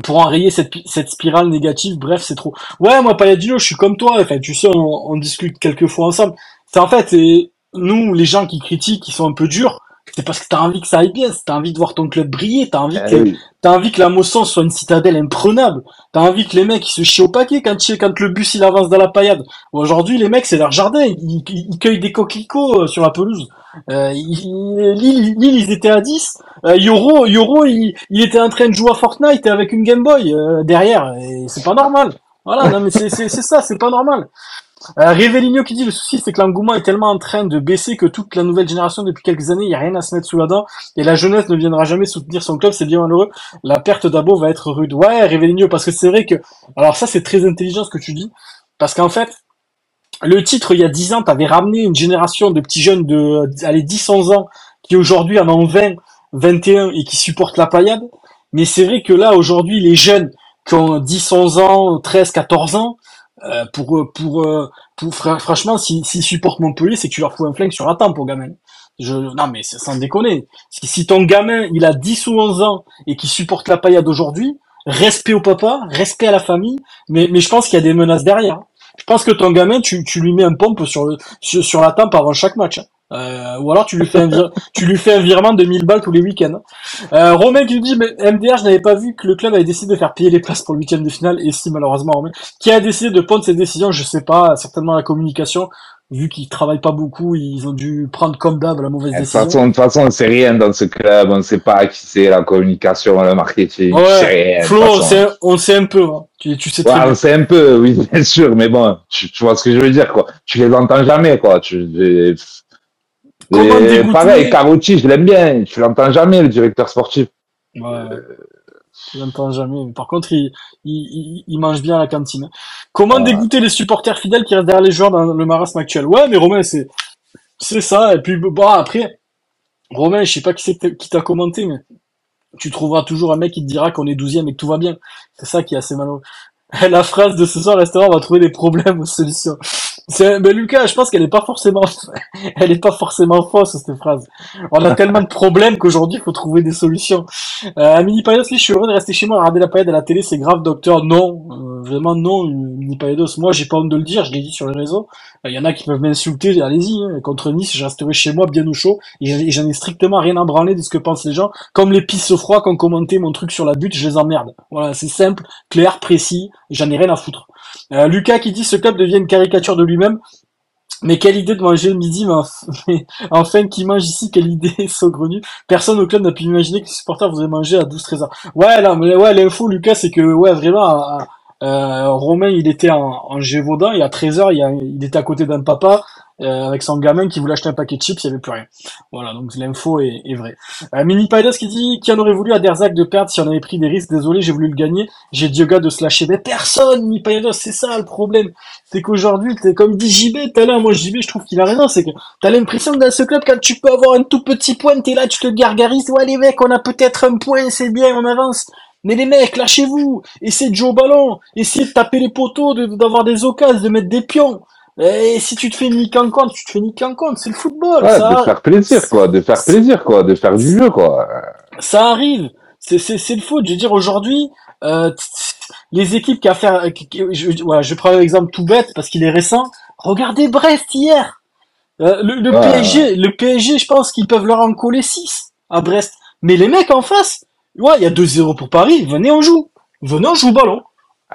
pour enrayer cette, cette spirale négative, bref, c'est trop. Ouais, moi, Payadino, je suis comme toi. Enfin, tu sais, on, on discute quelques fois ensemble. C'est en fait, et nous, les gens qui critiquent, qui sont un peu durs, c'est parce que t'as envie que ça aille bien, t'as envie de voir ton club briller, t'as envie eh que, t'as envie que la Mosson soit une citadelle imprenable, t'as envie que les mecs ils se chient au paquet quand, quand le bus il avance dans la paillade. Aujourd'hui, les mecs, c'est leur jardin, ils, ils, cueillent des coquelicots euh, sur la pelouse. Euh, Lille, ils étaient à 10. Euh, Yoro, Yoro, il, était en train de jouer à Fortnite avec une Game Boy euh, derrière, et c'est pas normal. Voilà, non mais c'est ça, c'est pas normal. Euh, qui dit le souci c'est que l'engouement est tellement en train de baisser que toute la nouvelle génération depuis quelques années, il n'y a rien à se mettre sous la dent et la jeunesse ne viendra jamais soutenir son club, c'est bien malheureux. La perte d'Abo va être rude. Ouais, Révéligno, parce que c'est vrai que alors ça c'est très intelligent ce que tu dis parce qu'en fait le titre il y a 10 ans, t'avais ramené une génération de petits jeunes de allez 10 11 ans qui aujourd'hui en ont 20, 21 et qui supportent la paillade. Mais c'est vrai que là aujourd'hui les jeunes qui ont 10 11 ans, 13 14 ans euh, pour euh, pour euh, pour franchement s'ils si, supportent Montpellier c'est que tu leur fous un flingue sur la tempe au gamin je non mais sans déconner si, si ton gamin il a 10 ou 11 ans et qui supporte la paillade aujourd'hui respect au papa respect à la famille mais mais je pense qu'il y a des menaces derrière Je pense que ton gamin, tu, tu lui mets un pompe sur le sur, sur la tempe avant chaque match. Euh, ou alors tu lui fais un *laughs* tu lui fais un virement de 1000 balles tous les week-ends. Euh, Romain qui nous dit mais MDR, je n'avais pas vu que le club avait décidé de faire payer les places pour le huitième de finale et si malheureusement Romain qui a décidé de prendre cette décision, je sais pas, certainement la communication vu qu'ils travaillent pas beaucoup, ils ont dû prendre comme d'hab la mauvaise De toute décision. façon, de toute façon, on sait rien dans ce club. On sait pas qui c'est la communication, le marketing. Ouais, rien. Flo, on sait, on sait un peu, hein. tu, tu sais très Ouais, bien. on sait un peu, oui, *laughs* bien sûr, mais bon, tu, tu vois ce que je veux dire, quoi. Tu les entends jamais, quoi. Tu, et- pareil, Carotti, je l'aime bien. Tu l'entends jamais, le directeur sportif. Ouais. Je l'entends jamais. Mais par contre, il, il, il, il mange bien à la cantine. Comment Ouais. dégoûter les supporters fidèles qui restent derrière les joueurs dans le marasme actuel Ouais, mais Romain, c'est c'est ça. Et puis, bon, après, Romain, je sais pas qui qui t'a commenté, mais tu trouveras toujours un mec qui te dira qu'on est douzième et que tout va bien. C'est ça qui est assez malheureux. *laughs* La phrase de ce soir, restaurant, on va trouver des problèmes aux solutions. C'est, mais Lucas, je pense qu'elle est pas forcément, *laughs* elle est pas forcément fausse, cette phrase. On a *laughs* tellement de problèmes qu'aujourd'hui, il faut trouver des solutions. Euh, Mini Payados, je suis heureux de rester chez moi, regarder la paillette à la télé, c'est grave, docteur. Non, euh, vraiment non, Mini Payados. Moi, j'ai pas honte de le dire, je l'ai dit sur les réseaux. Il y en a qui peuvent m'insulter, allez-y. hein. Contre Nice, je resterai chez moi bien au chaud. Et j'en- ai strictement rien à branler de ce que pensent les gens. Comme les pisses froids qui ont commenté mon truc sur la butte, je les emmerde. Voilà, c'est simple, clair, précis, j'en ai rien à foutre. Euh, Lucas qui dit ce club devient une caricature de lui-même. Mais quelle idée de manger le midi, mais, enf- *laughs* mais enfin qui mange ici, quelle idée *laughs* saugrenue. Personne au club n'a pu imaginer que les supporters voudraient manger à 12-13 heures. Ouais, là, mais ouais, l'info, Lucas, c'est que, ouais, vraiment, Romain, il était en, en Gévaudan, et à 13 heures, il, y a- il était à côté d'un papa, euh, avec son gamin qui voulait acheter un paquet de chips, il n'y avait plus rien. Voilà, donc l'info est, est vraie. Euh, Mini Pidos qui dit, qui en aurait voulu à Derzac de perdre si on avait pris des risques, désolé, j'ai voulu le gagner, j'ai gars de se lâcher. Mais personne, Mini Pidos, c'est ça le problème. C'est qu'aujourd'hui, t'es comme dit JB tout à l'heure, moi JB, je trouve qu'il a raison, c'est que t'as l'impression que dans ce club, quand tu peux avoir un tout petit point, t'es là, tu te gargarises, ouais les mecs, on a peut-être un point, c'est bien, on avance. Mais les mecs, lâchez-vous, essayez de jouer au ballon, essayez de taper les poteaux, de- d'avoir des occasions, de mettre des pions. Et si tu te fais niquer en compte, tu te fais niquer en compte, c'est le football, Ouais, ça, de faire plaisir, quoi. De faire plaisir, quoi. De faire du jeu, quoi. ça arrive. C'est, le foot. Je veux dire, aujourd'hui, euh, les équipes qui a fait, qui- qui- je, je prends un exemple tout bête parce qu'il est récent. Regardez Brest hier. Euh, le, le Ouais. PSG, le PSG, je pense qu'ils peuvent leur en coller 6 à Brest. Mais les mecs en face, ouais, il y a 2-0 pour Paris. Venez, on joue. Venez, on joue au ballon.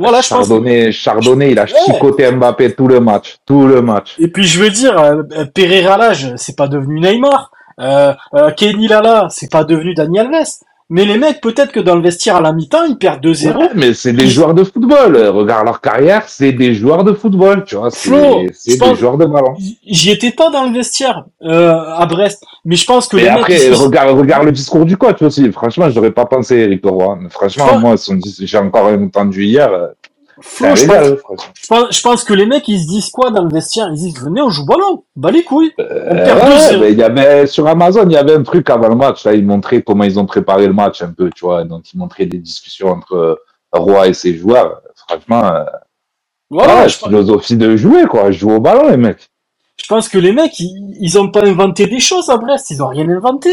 Voilà, je pense. Chardonnay, Chardonnay, il a Ouais. chicoté Mbappé tout le match. Tout le match. Et puis je veux dire, euh, euh, Pereira Lage, c'est pas devenu Neymar. Euh, euh, Kenny Lala, c'est pas devenu Dani Alves. Mais les mecs, peut-être que dans le vestiaire à la mi-temps, ils perdent 2-0. Ouais, mais c'est des joueurs de football. Regarde leur carrière, c'est des joueurs de football, tu vois. C'est des joueurs de ballon. J'y étais pas dans le vestiaire euh, à Brest, mais je pense que Mais les après, mecs, regarde, regarde le discours du coach aussi. Franchement, j'aurais pas pensé Eric Roy. Franchement, Flo- moi, j'ai encore entendu hier. Euh, Flo, je, pense, je, pense, je pense que les mecs, ils se disent quoi dans le vestiaire? Ils disent venez, on joue ballon, bah les couilles. Euh, perd ouais, 2-0. mais il y avait, sur Amazon, il y avait un truc avant le match. Là, ils montraient comment ils ont préparé le match un peu, tu vois. Donc, ils montraient des discussions entre euh, Roy et ses joueurs. Franchement, euh, Voilà, ouais, je, pense- philosophie de jouer, quoi. Jouer au ballon, les mecs. je pense que les mecs, ils, ils ont pas inventé des choses à Brest, ils ont rien inventé.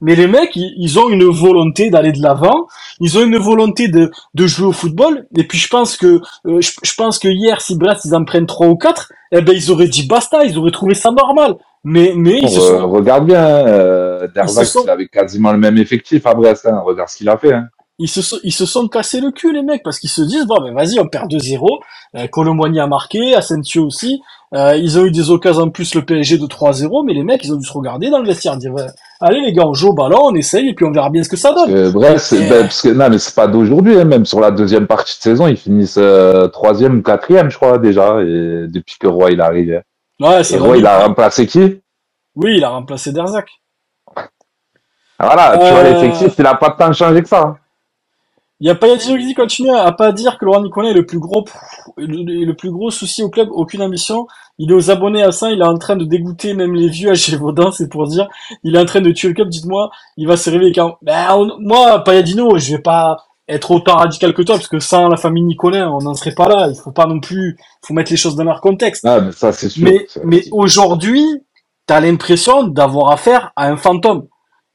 Mais les mecs, ils, ont une volonté d'aller de l'avant, ils ont une volonté de, de jouer au football. Et puis je pense que euh, je, je pense que hier, si Brest ils en prennent trois ou quatre, eh ben ils auraient dit basta, ils auraient trouvé ça normal. Mais mais ils se Euh, sont regarde bien, euh, sont- il avait quasiment le même effectif à Brest. Hein. Regarde ce qu'il a fait. Hein. ils se sont, ils se sont cassés le cul les mecs parce qu'ils se disent bon ben vas-y on perd 2-0 euh, Colomboigny a marqué Asensio aussi euh, ils ont eu des occasions en plus le PSG de 3-0 mais les mecs ils ont dû se regarder dans le vestiaire dire allez les gars on joue au ballon on essaye et puis on verra bien ce que ça donne Euh, Et- ben, parce que, non, mais c'est pas d'aujourd'hui. Hein, même sur la deuxième partie de saison, ils finissent euh, troisième ou quatrième, je crois, déjà, et depuis que Roy il est arrivé. ouais Et c'est Roy, il a remplacé qui? Oui il a remplacé Derzac Ah, Voilà, tu vois, Euh, l'effectif, il a pas tant changé que ça. Il y a pas qui dit continue à pas dire que Laurent Nicolas est le plus gros le, le plus gros souci au club aucune ambition. Il est aux abonnés à ça il est en train de dégoûter même les vieux à Gévaudan c'est pour dire. Il est en train de tuer le club dites-moi. Il va se réveiller quand ben, on- moi Payadino je vais pas être autant radical que toi parce que sans la famille Nicolas on n'en serait pas là. Il faut pas non plus faut mettre les choses dans leur contexte. Ah, mais ça, c'est sûr. mais aujourd'hui t'as l'impression d'avoir affaire à un fantôme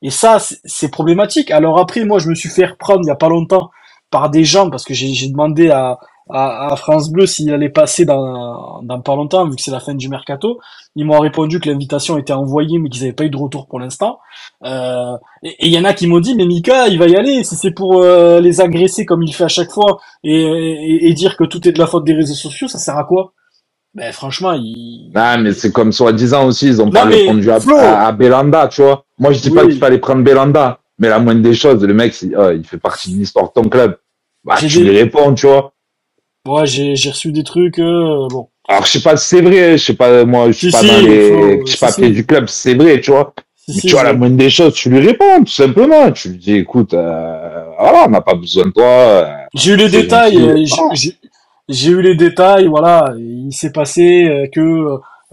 et ça c'est- problématique alors après moi je me suis fait reprendre il y a pas longtemps par des gens parce que j'ai demandé à à, France Bleu s'il allait passer dans, dans pas longtemps, vu que c'est la fin du mercato. Ils m'ont répondu que l'invitation était envoyée, mais qu'ils n'avaient pas eu de retour pour l'instant. Euh, et il y en a qui m'ont dit, mais Mika, il va y aller. Si c'est pour euh, les agresser comme il fait à chaque fois et dire que tout est de la faute des réseaux sociaux, ça sert à quoi? Ben franchement, il. Ah, mais c'est comme soi-disant aussi, ils ont Non, pas mais répondu à, à, à Belanda, tu vois. Moi, je dis pas qu'il fallait prendre Belanda, mais la moindre des choses, le mec, c'est- ah, il fait partie de l'histoire de ton club. Bah, tu des- lui réponds, tu vois. Ouais, j'ai j'ai reçu des trucs. euh, bon, Alors, je sais pas si c'est vrai, je sais pas, moi, je suis Si, pas si, dans les si, papiers si. du club, c'est vrai, tu vois. Mais tu vois, je- la moindre des choses, tu lui réponds, tout simplement. Tu lui dis, écoute, euh, voilà, on n'a pas besoin de toi. euh, J'ai eu les détails. J'ai- eu les détails. Voilà, il s'est passé euh, que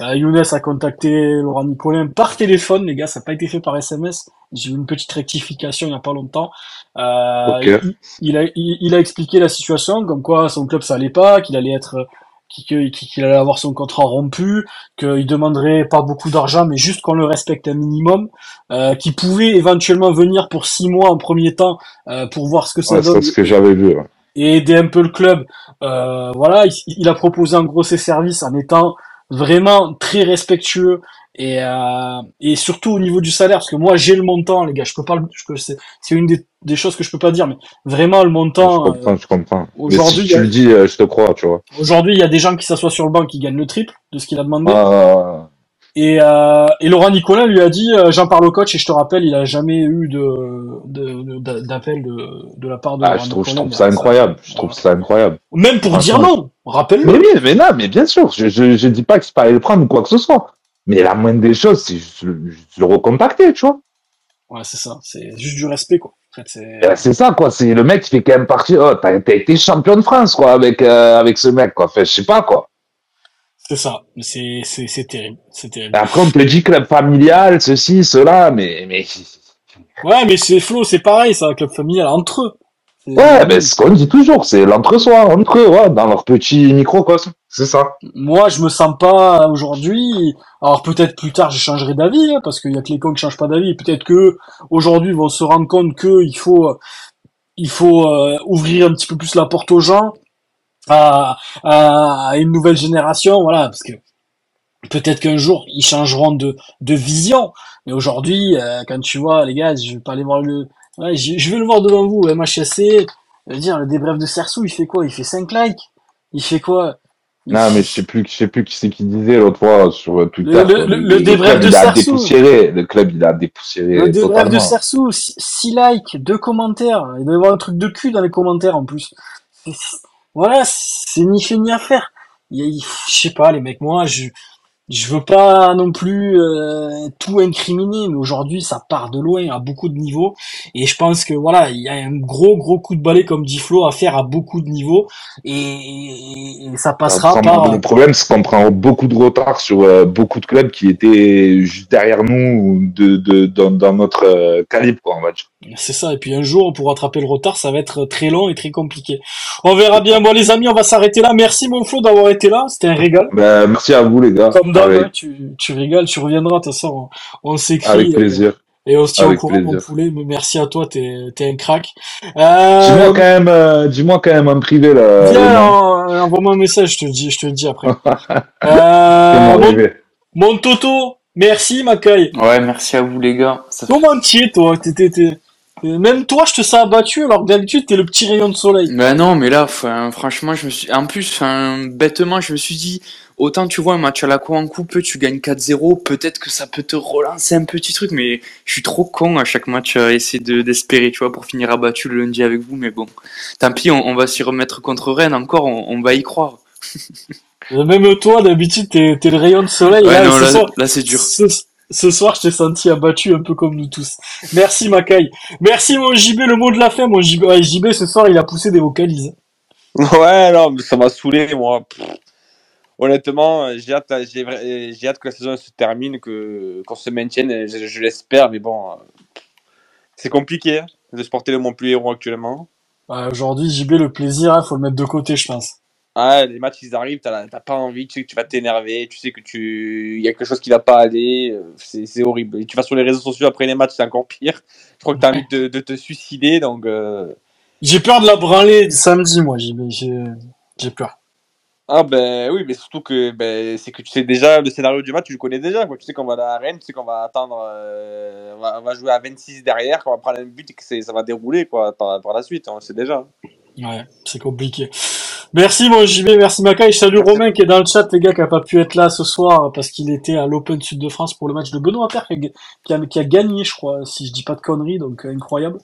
euh, Younes a contacté Laurent Nicolin par téléphone, les gars. Ça n'a pas été fait par SMS. J'ai eu une petite rectification il y a pas longtemps. Euh, il, il a il, il a expliqué la situation, comme quoi son club ça allait pas, qu'il allait être qu'il allait avoir son contrat rompu, qu'il demanderait pas beaucoup d'argent, mais juste qu'on le respecte un minimum, euh, qu'il pouvait éventuellement venir pour six mois en premier temps euh, pour voir ce que ça ouais, donne c'est ce que j'avais vu. ouais. Et aider un peu le club. Euh, voilà, il, il a proposé en gros ses services en étant vraiment très respectueux et, euh, et surtout au niveau du salaire, parce que moi j'ai le montant, les gars, je peux pas, je c'est une des, des choses que je peux pas dire, mais vraiment le je montant. euh, comprends, je comprends. Aujourd'hui, si il y a- tu le dis, euh, je te crois, tu vois. Aujourd'hui, il y a des gens qui s'assoient sur le banc qui gagnent le triple de ce qu'il a demandé. Ah, Et, euh, et Laurent Nicolas lui a dit, euh, j'en parle au coach et je te rappelle, il a jamais eu de d'appel de, de, la part de ah, Laurent je trouve, je Nicolin, trouve ça ça- incroyable. Je trouve ça incroyable. Même pour dire non, rappelle-le. Mais oui, mais non, mais bien sûr, je, je, je dis pas qu'il fallait le prendre ou quoi que ce soit. Mais la moindre des choses, c'est juste, le- recontacter, tu vois. Ouais, c'est ça. C'est juste du respect, quoi. En fait, c'est. Là, C'est ça, quoi. C'est le mec qui fait quand même partie. Oh, t'as t'as été champion de France, quoi, avec euh, avec ce mec, quoi. Enfin, je sais pas, quoi. C'est ça. C'est, c'est, c'est terrible. C'est terrible. Après, on te dit club familial, ceci, cela, mais mais Ouais, mais c'est Flo, c'est pareil, ça, club familial, entre eux. Ouais, ben ce qu'on dit toujours, c'est l'entre-soi, entre eux, ouais, dans leur petit microcosme. C'est ça. Moi, je me sens pas aujourd'hui. Alors peut-être plus tard, je changerai d'avis, hein, parce qu'il y a que les cons qui changent pas d'avis. Peut-être que aujourd'hui, ils vont se rendre compte que il faut, il faut euh, ouvrir un petit peu plus la porte aux gens, à, une nouvelle génération, voilà, parce que peut-être qu'un jour ils changeront de, de vision. Mais aujourd'hui, euh, quand tu vois les gars, je vais pas aller voir le, ouais, je, je vais le voir devant vous, MHSC. Je veux dire, le débrief de Cersou, il fait quoi? Il fait 5 likes. Il fait quoi? Il Non, mais je sais plus, je sais plus qui c'est qui disait l'autre fois sur euh, Twitter. Le- le- le- le débrief de il a Sarsou. dépoussiéré. Le club, il a dépoussiéré Le débrief de Cersou, 6 likes, 2 commentaires. Il doit y avoir un truc de cul dans les commentaires en plus. Voilà, c'est ni fait ni à faire. Je sais pas, les mecs, moi, je je veux pas non plus euh, tout incriminer, mais aujourd'hui, ça part de loin à beaucoup de niveaux. Et je pense que voilà, il y a un gros gros coup de balai comme dit Flo à faire à beaucoup de niveaux, et, et- et ça passera Après, par. Le problème, c'est qu'on prend beaucoup de retard sur euh, beaucoup de clubs qui étaient juste derrière nous, de, de, dans, dans notre euh, calibre, quoi, va dire. C'est ça, et puis un jour, pour rattraper le retard, ça va être très long et très compliqué. On verra bien. Bon, les amis, on va s'arrêter là. Merci, mon Flo, d'avoir été là. C'était un régal. Ben, merci à vous, les gars. Comme avec, hein, tu, tu régales, tu reviendras, de toute façon, on, on s'écrit. avec euh, plaisir. Et on se tient au courant, mon poulet. Mais merci à toi, t'es, t'es un crack. Dis-moi Euh, quand même, euh, dis-moi quand même en privé, là. viens, en- envoie-moi un message, je te le dis, je te le dis après. *laughs* Euh, mon Toto, merci, Macaille. Ouais, merci à vous les gars. Ça fait- Comment tu es, toi? T'es, t'es, t'es- Même toi, je te sens abattu, alors que d'habitude, t'es le petit rayon de soleil. Bah non, mais là, franchement, je me suis. En plus, bêtement, je me suis dit, autant tu vois un match à la coupe, tu gagnes 4-0, peut-être que ça peut te relancer un petit truc, mais je suis trop con à chaque match à essayer de d'espérer, tu vois, pour finir abattu le lundi avec vous, mais bon. Tant pis, on, on va s'y remettre contre Rennes encore, on, on va y croire. *laughs* Même toi, d'habitude, t'es, t'es le rayon de soleil. Ouais, là, non, ce, là, soir, là c'est dur. ce, ce soir, je t'ai senti abattu un peu comme nous tous. Merci, Macaille. Merci, mon JB, le mot de la fin. Mon JB, ouais, JB ce soir, il a poussé des vocalises. Ouais, non, mais ça m'a saoulé, moi. Pff. Honnêtement, j'ai hâte, j'ai vra- j'ai hâte que la saison se termine, que qu'on se maintienne. Je, je l'espère, mais bon, euh, c'est compliqué hein, de supporter le Montpellier Héros actuellement. Ouais, Aujourd'hui, JB, le plaisir, hein, faut le mettre de côté, je pense. Ah, les matchs ils arrivent, t'as t'as pas envie, tu sais que tu vas t'énerver, tu sais que tu il y a quelque chose qui va pas aller, euh, c'est c'est horrible. Et tu vas sur les réseaux sociaux après les matchs, c'est encore pire. Je crois que t'as envie de, de te suicider, donc. euh, J'ai peur de la branler samedi, moi, JB. J'ai- J'ai peur. Ah ben oui, mais surtout que ben, c'est que tu sais déjà le scénario du match, tu le connais déjà. Quoi. Tu sais qu'on va à la Rennes, tu sais qu'on va attendre, euh, on, va, on, va, jouer à 26 derrière, qu'on va prendre un but et que ça va dérouler quoi, par, par la suite, on sait déjà. Ouais, c'est compliqué. Merci mon JB, merci Maca et salut Romain qui est dans le chat, les gars, qui a pas pu être là ce soir parce qu'il était à l'Open Sud de France pour le match de Benoît Père qui a, qui a, gagné, je crois, si je dis pas de conneries, donc euh, incroyable.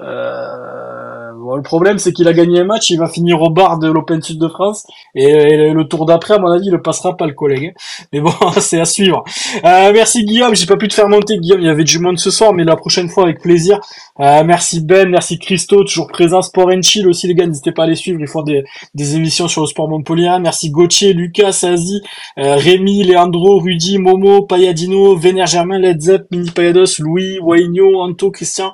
Euh, bon, le problème, c'est qu'il a gagné un match, il va finir au bar de l'Open Sud de France, et, le tour d'après, à mon avis, il le passera pas le collègue. Hein. Mais bon, *laughs* c'est à suivre. Euh, merci Guillaume, j'ai pas pu te faire monter, Guillaume, il y avait du monde ce soir, mais la prochaine fois avec plaisir. Euh, merci Ben, merci Christo, toujours présent. Sport and Chill aussi, les gars, n'hésitez pas à les suivre, ils font des, des émissions sur le sport Montpellier. Merci Gauthier, Lucas, Sazi, euh, Rémi, Leandro, Rudy, Momo, Payadino, Vénère Germain, Led Zepp, Mini Payados, Louis, Waigno, Anto, Christian.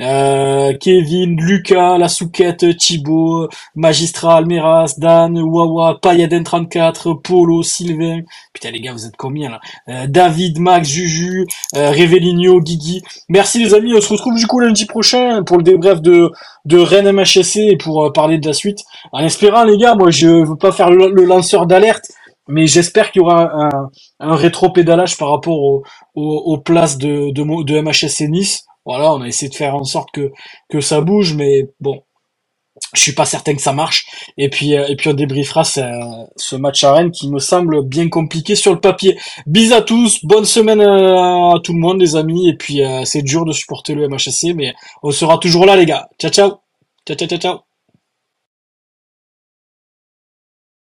Euh, Kevin, Lucas, La Souquette, Thibaut, Magistral, Meras, Dan, Wawa, Payaden34, Polo, Sylvain. Putain les gars, vous êtes combien là? Euh, David, Max, Juju, euh, Reveligno, Guigui. Merci les amis, on se retrouve du coup lundi prochain pour le débrief de, de Rennes MHSC et pour euh, parler de la suite. En espérant les gars, moi je veux pas faire le, lanceur d'alerte, mais j'espère qu'il y aura un, un rétro-pédalage par rapport aux, aux, places de, de, de MHSC Nice. Voilà, on a essayé de faire en sorte que, que ça bouge, mais bon, je suis pas certain que ça marche. Et puis, euh, et puis on débriefera ce, match à Rennes qui me semble bien compliqué sur le papier. Bis à tous, bonne semaine euh, à tout le monde les amis. Et puis euh, c'est dur de supporter le MHSC, mais on sera toujours là les gars. Ciao, ciao ciao ciao. ciao.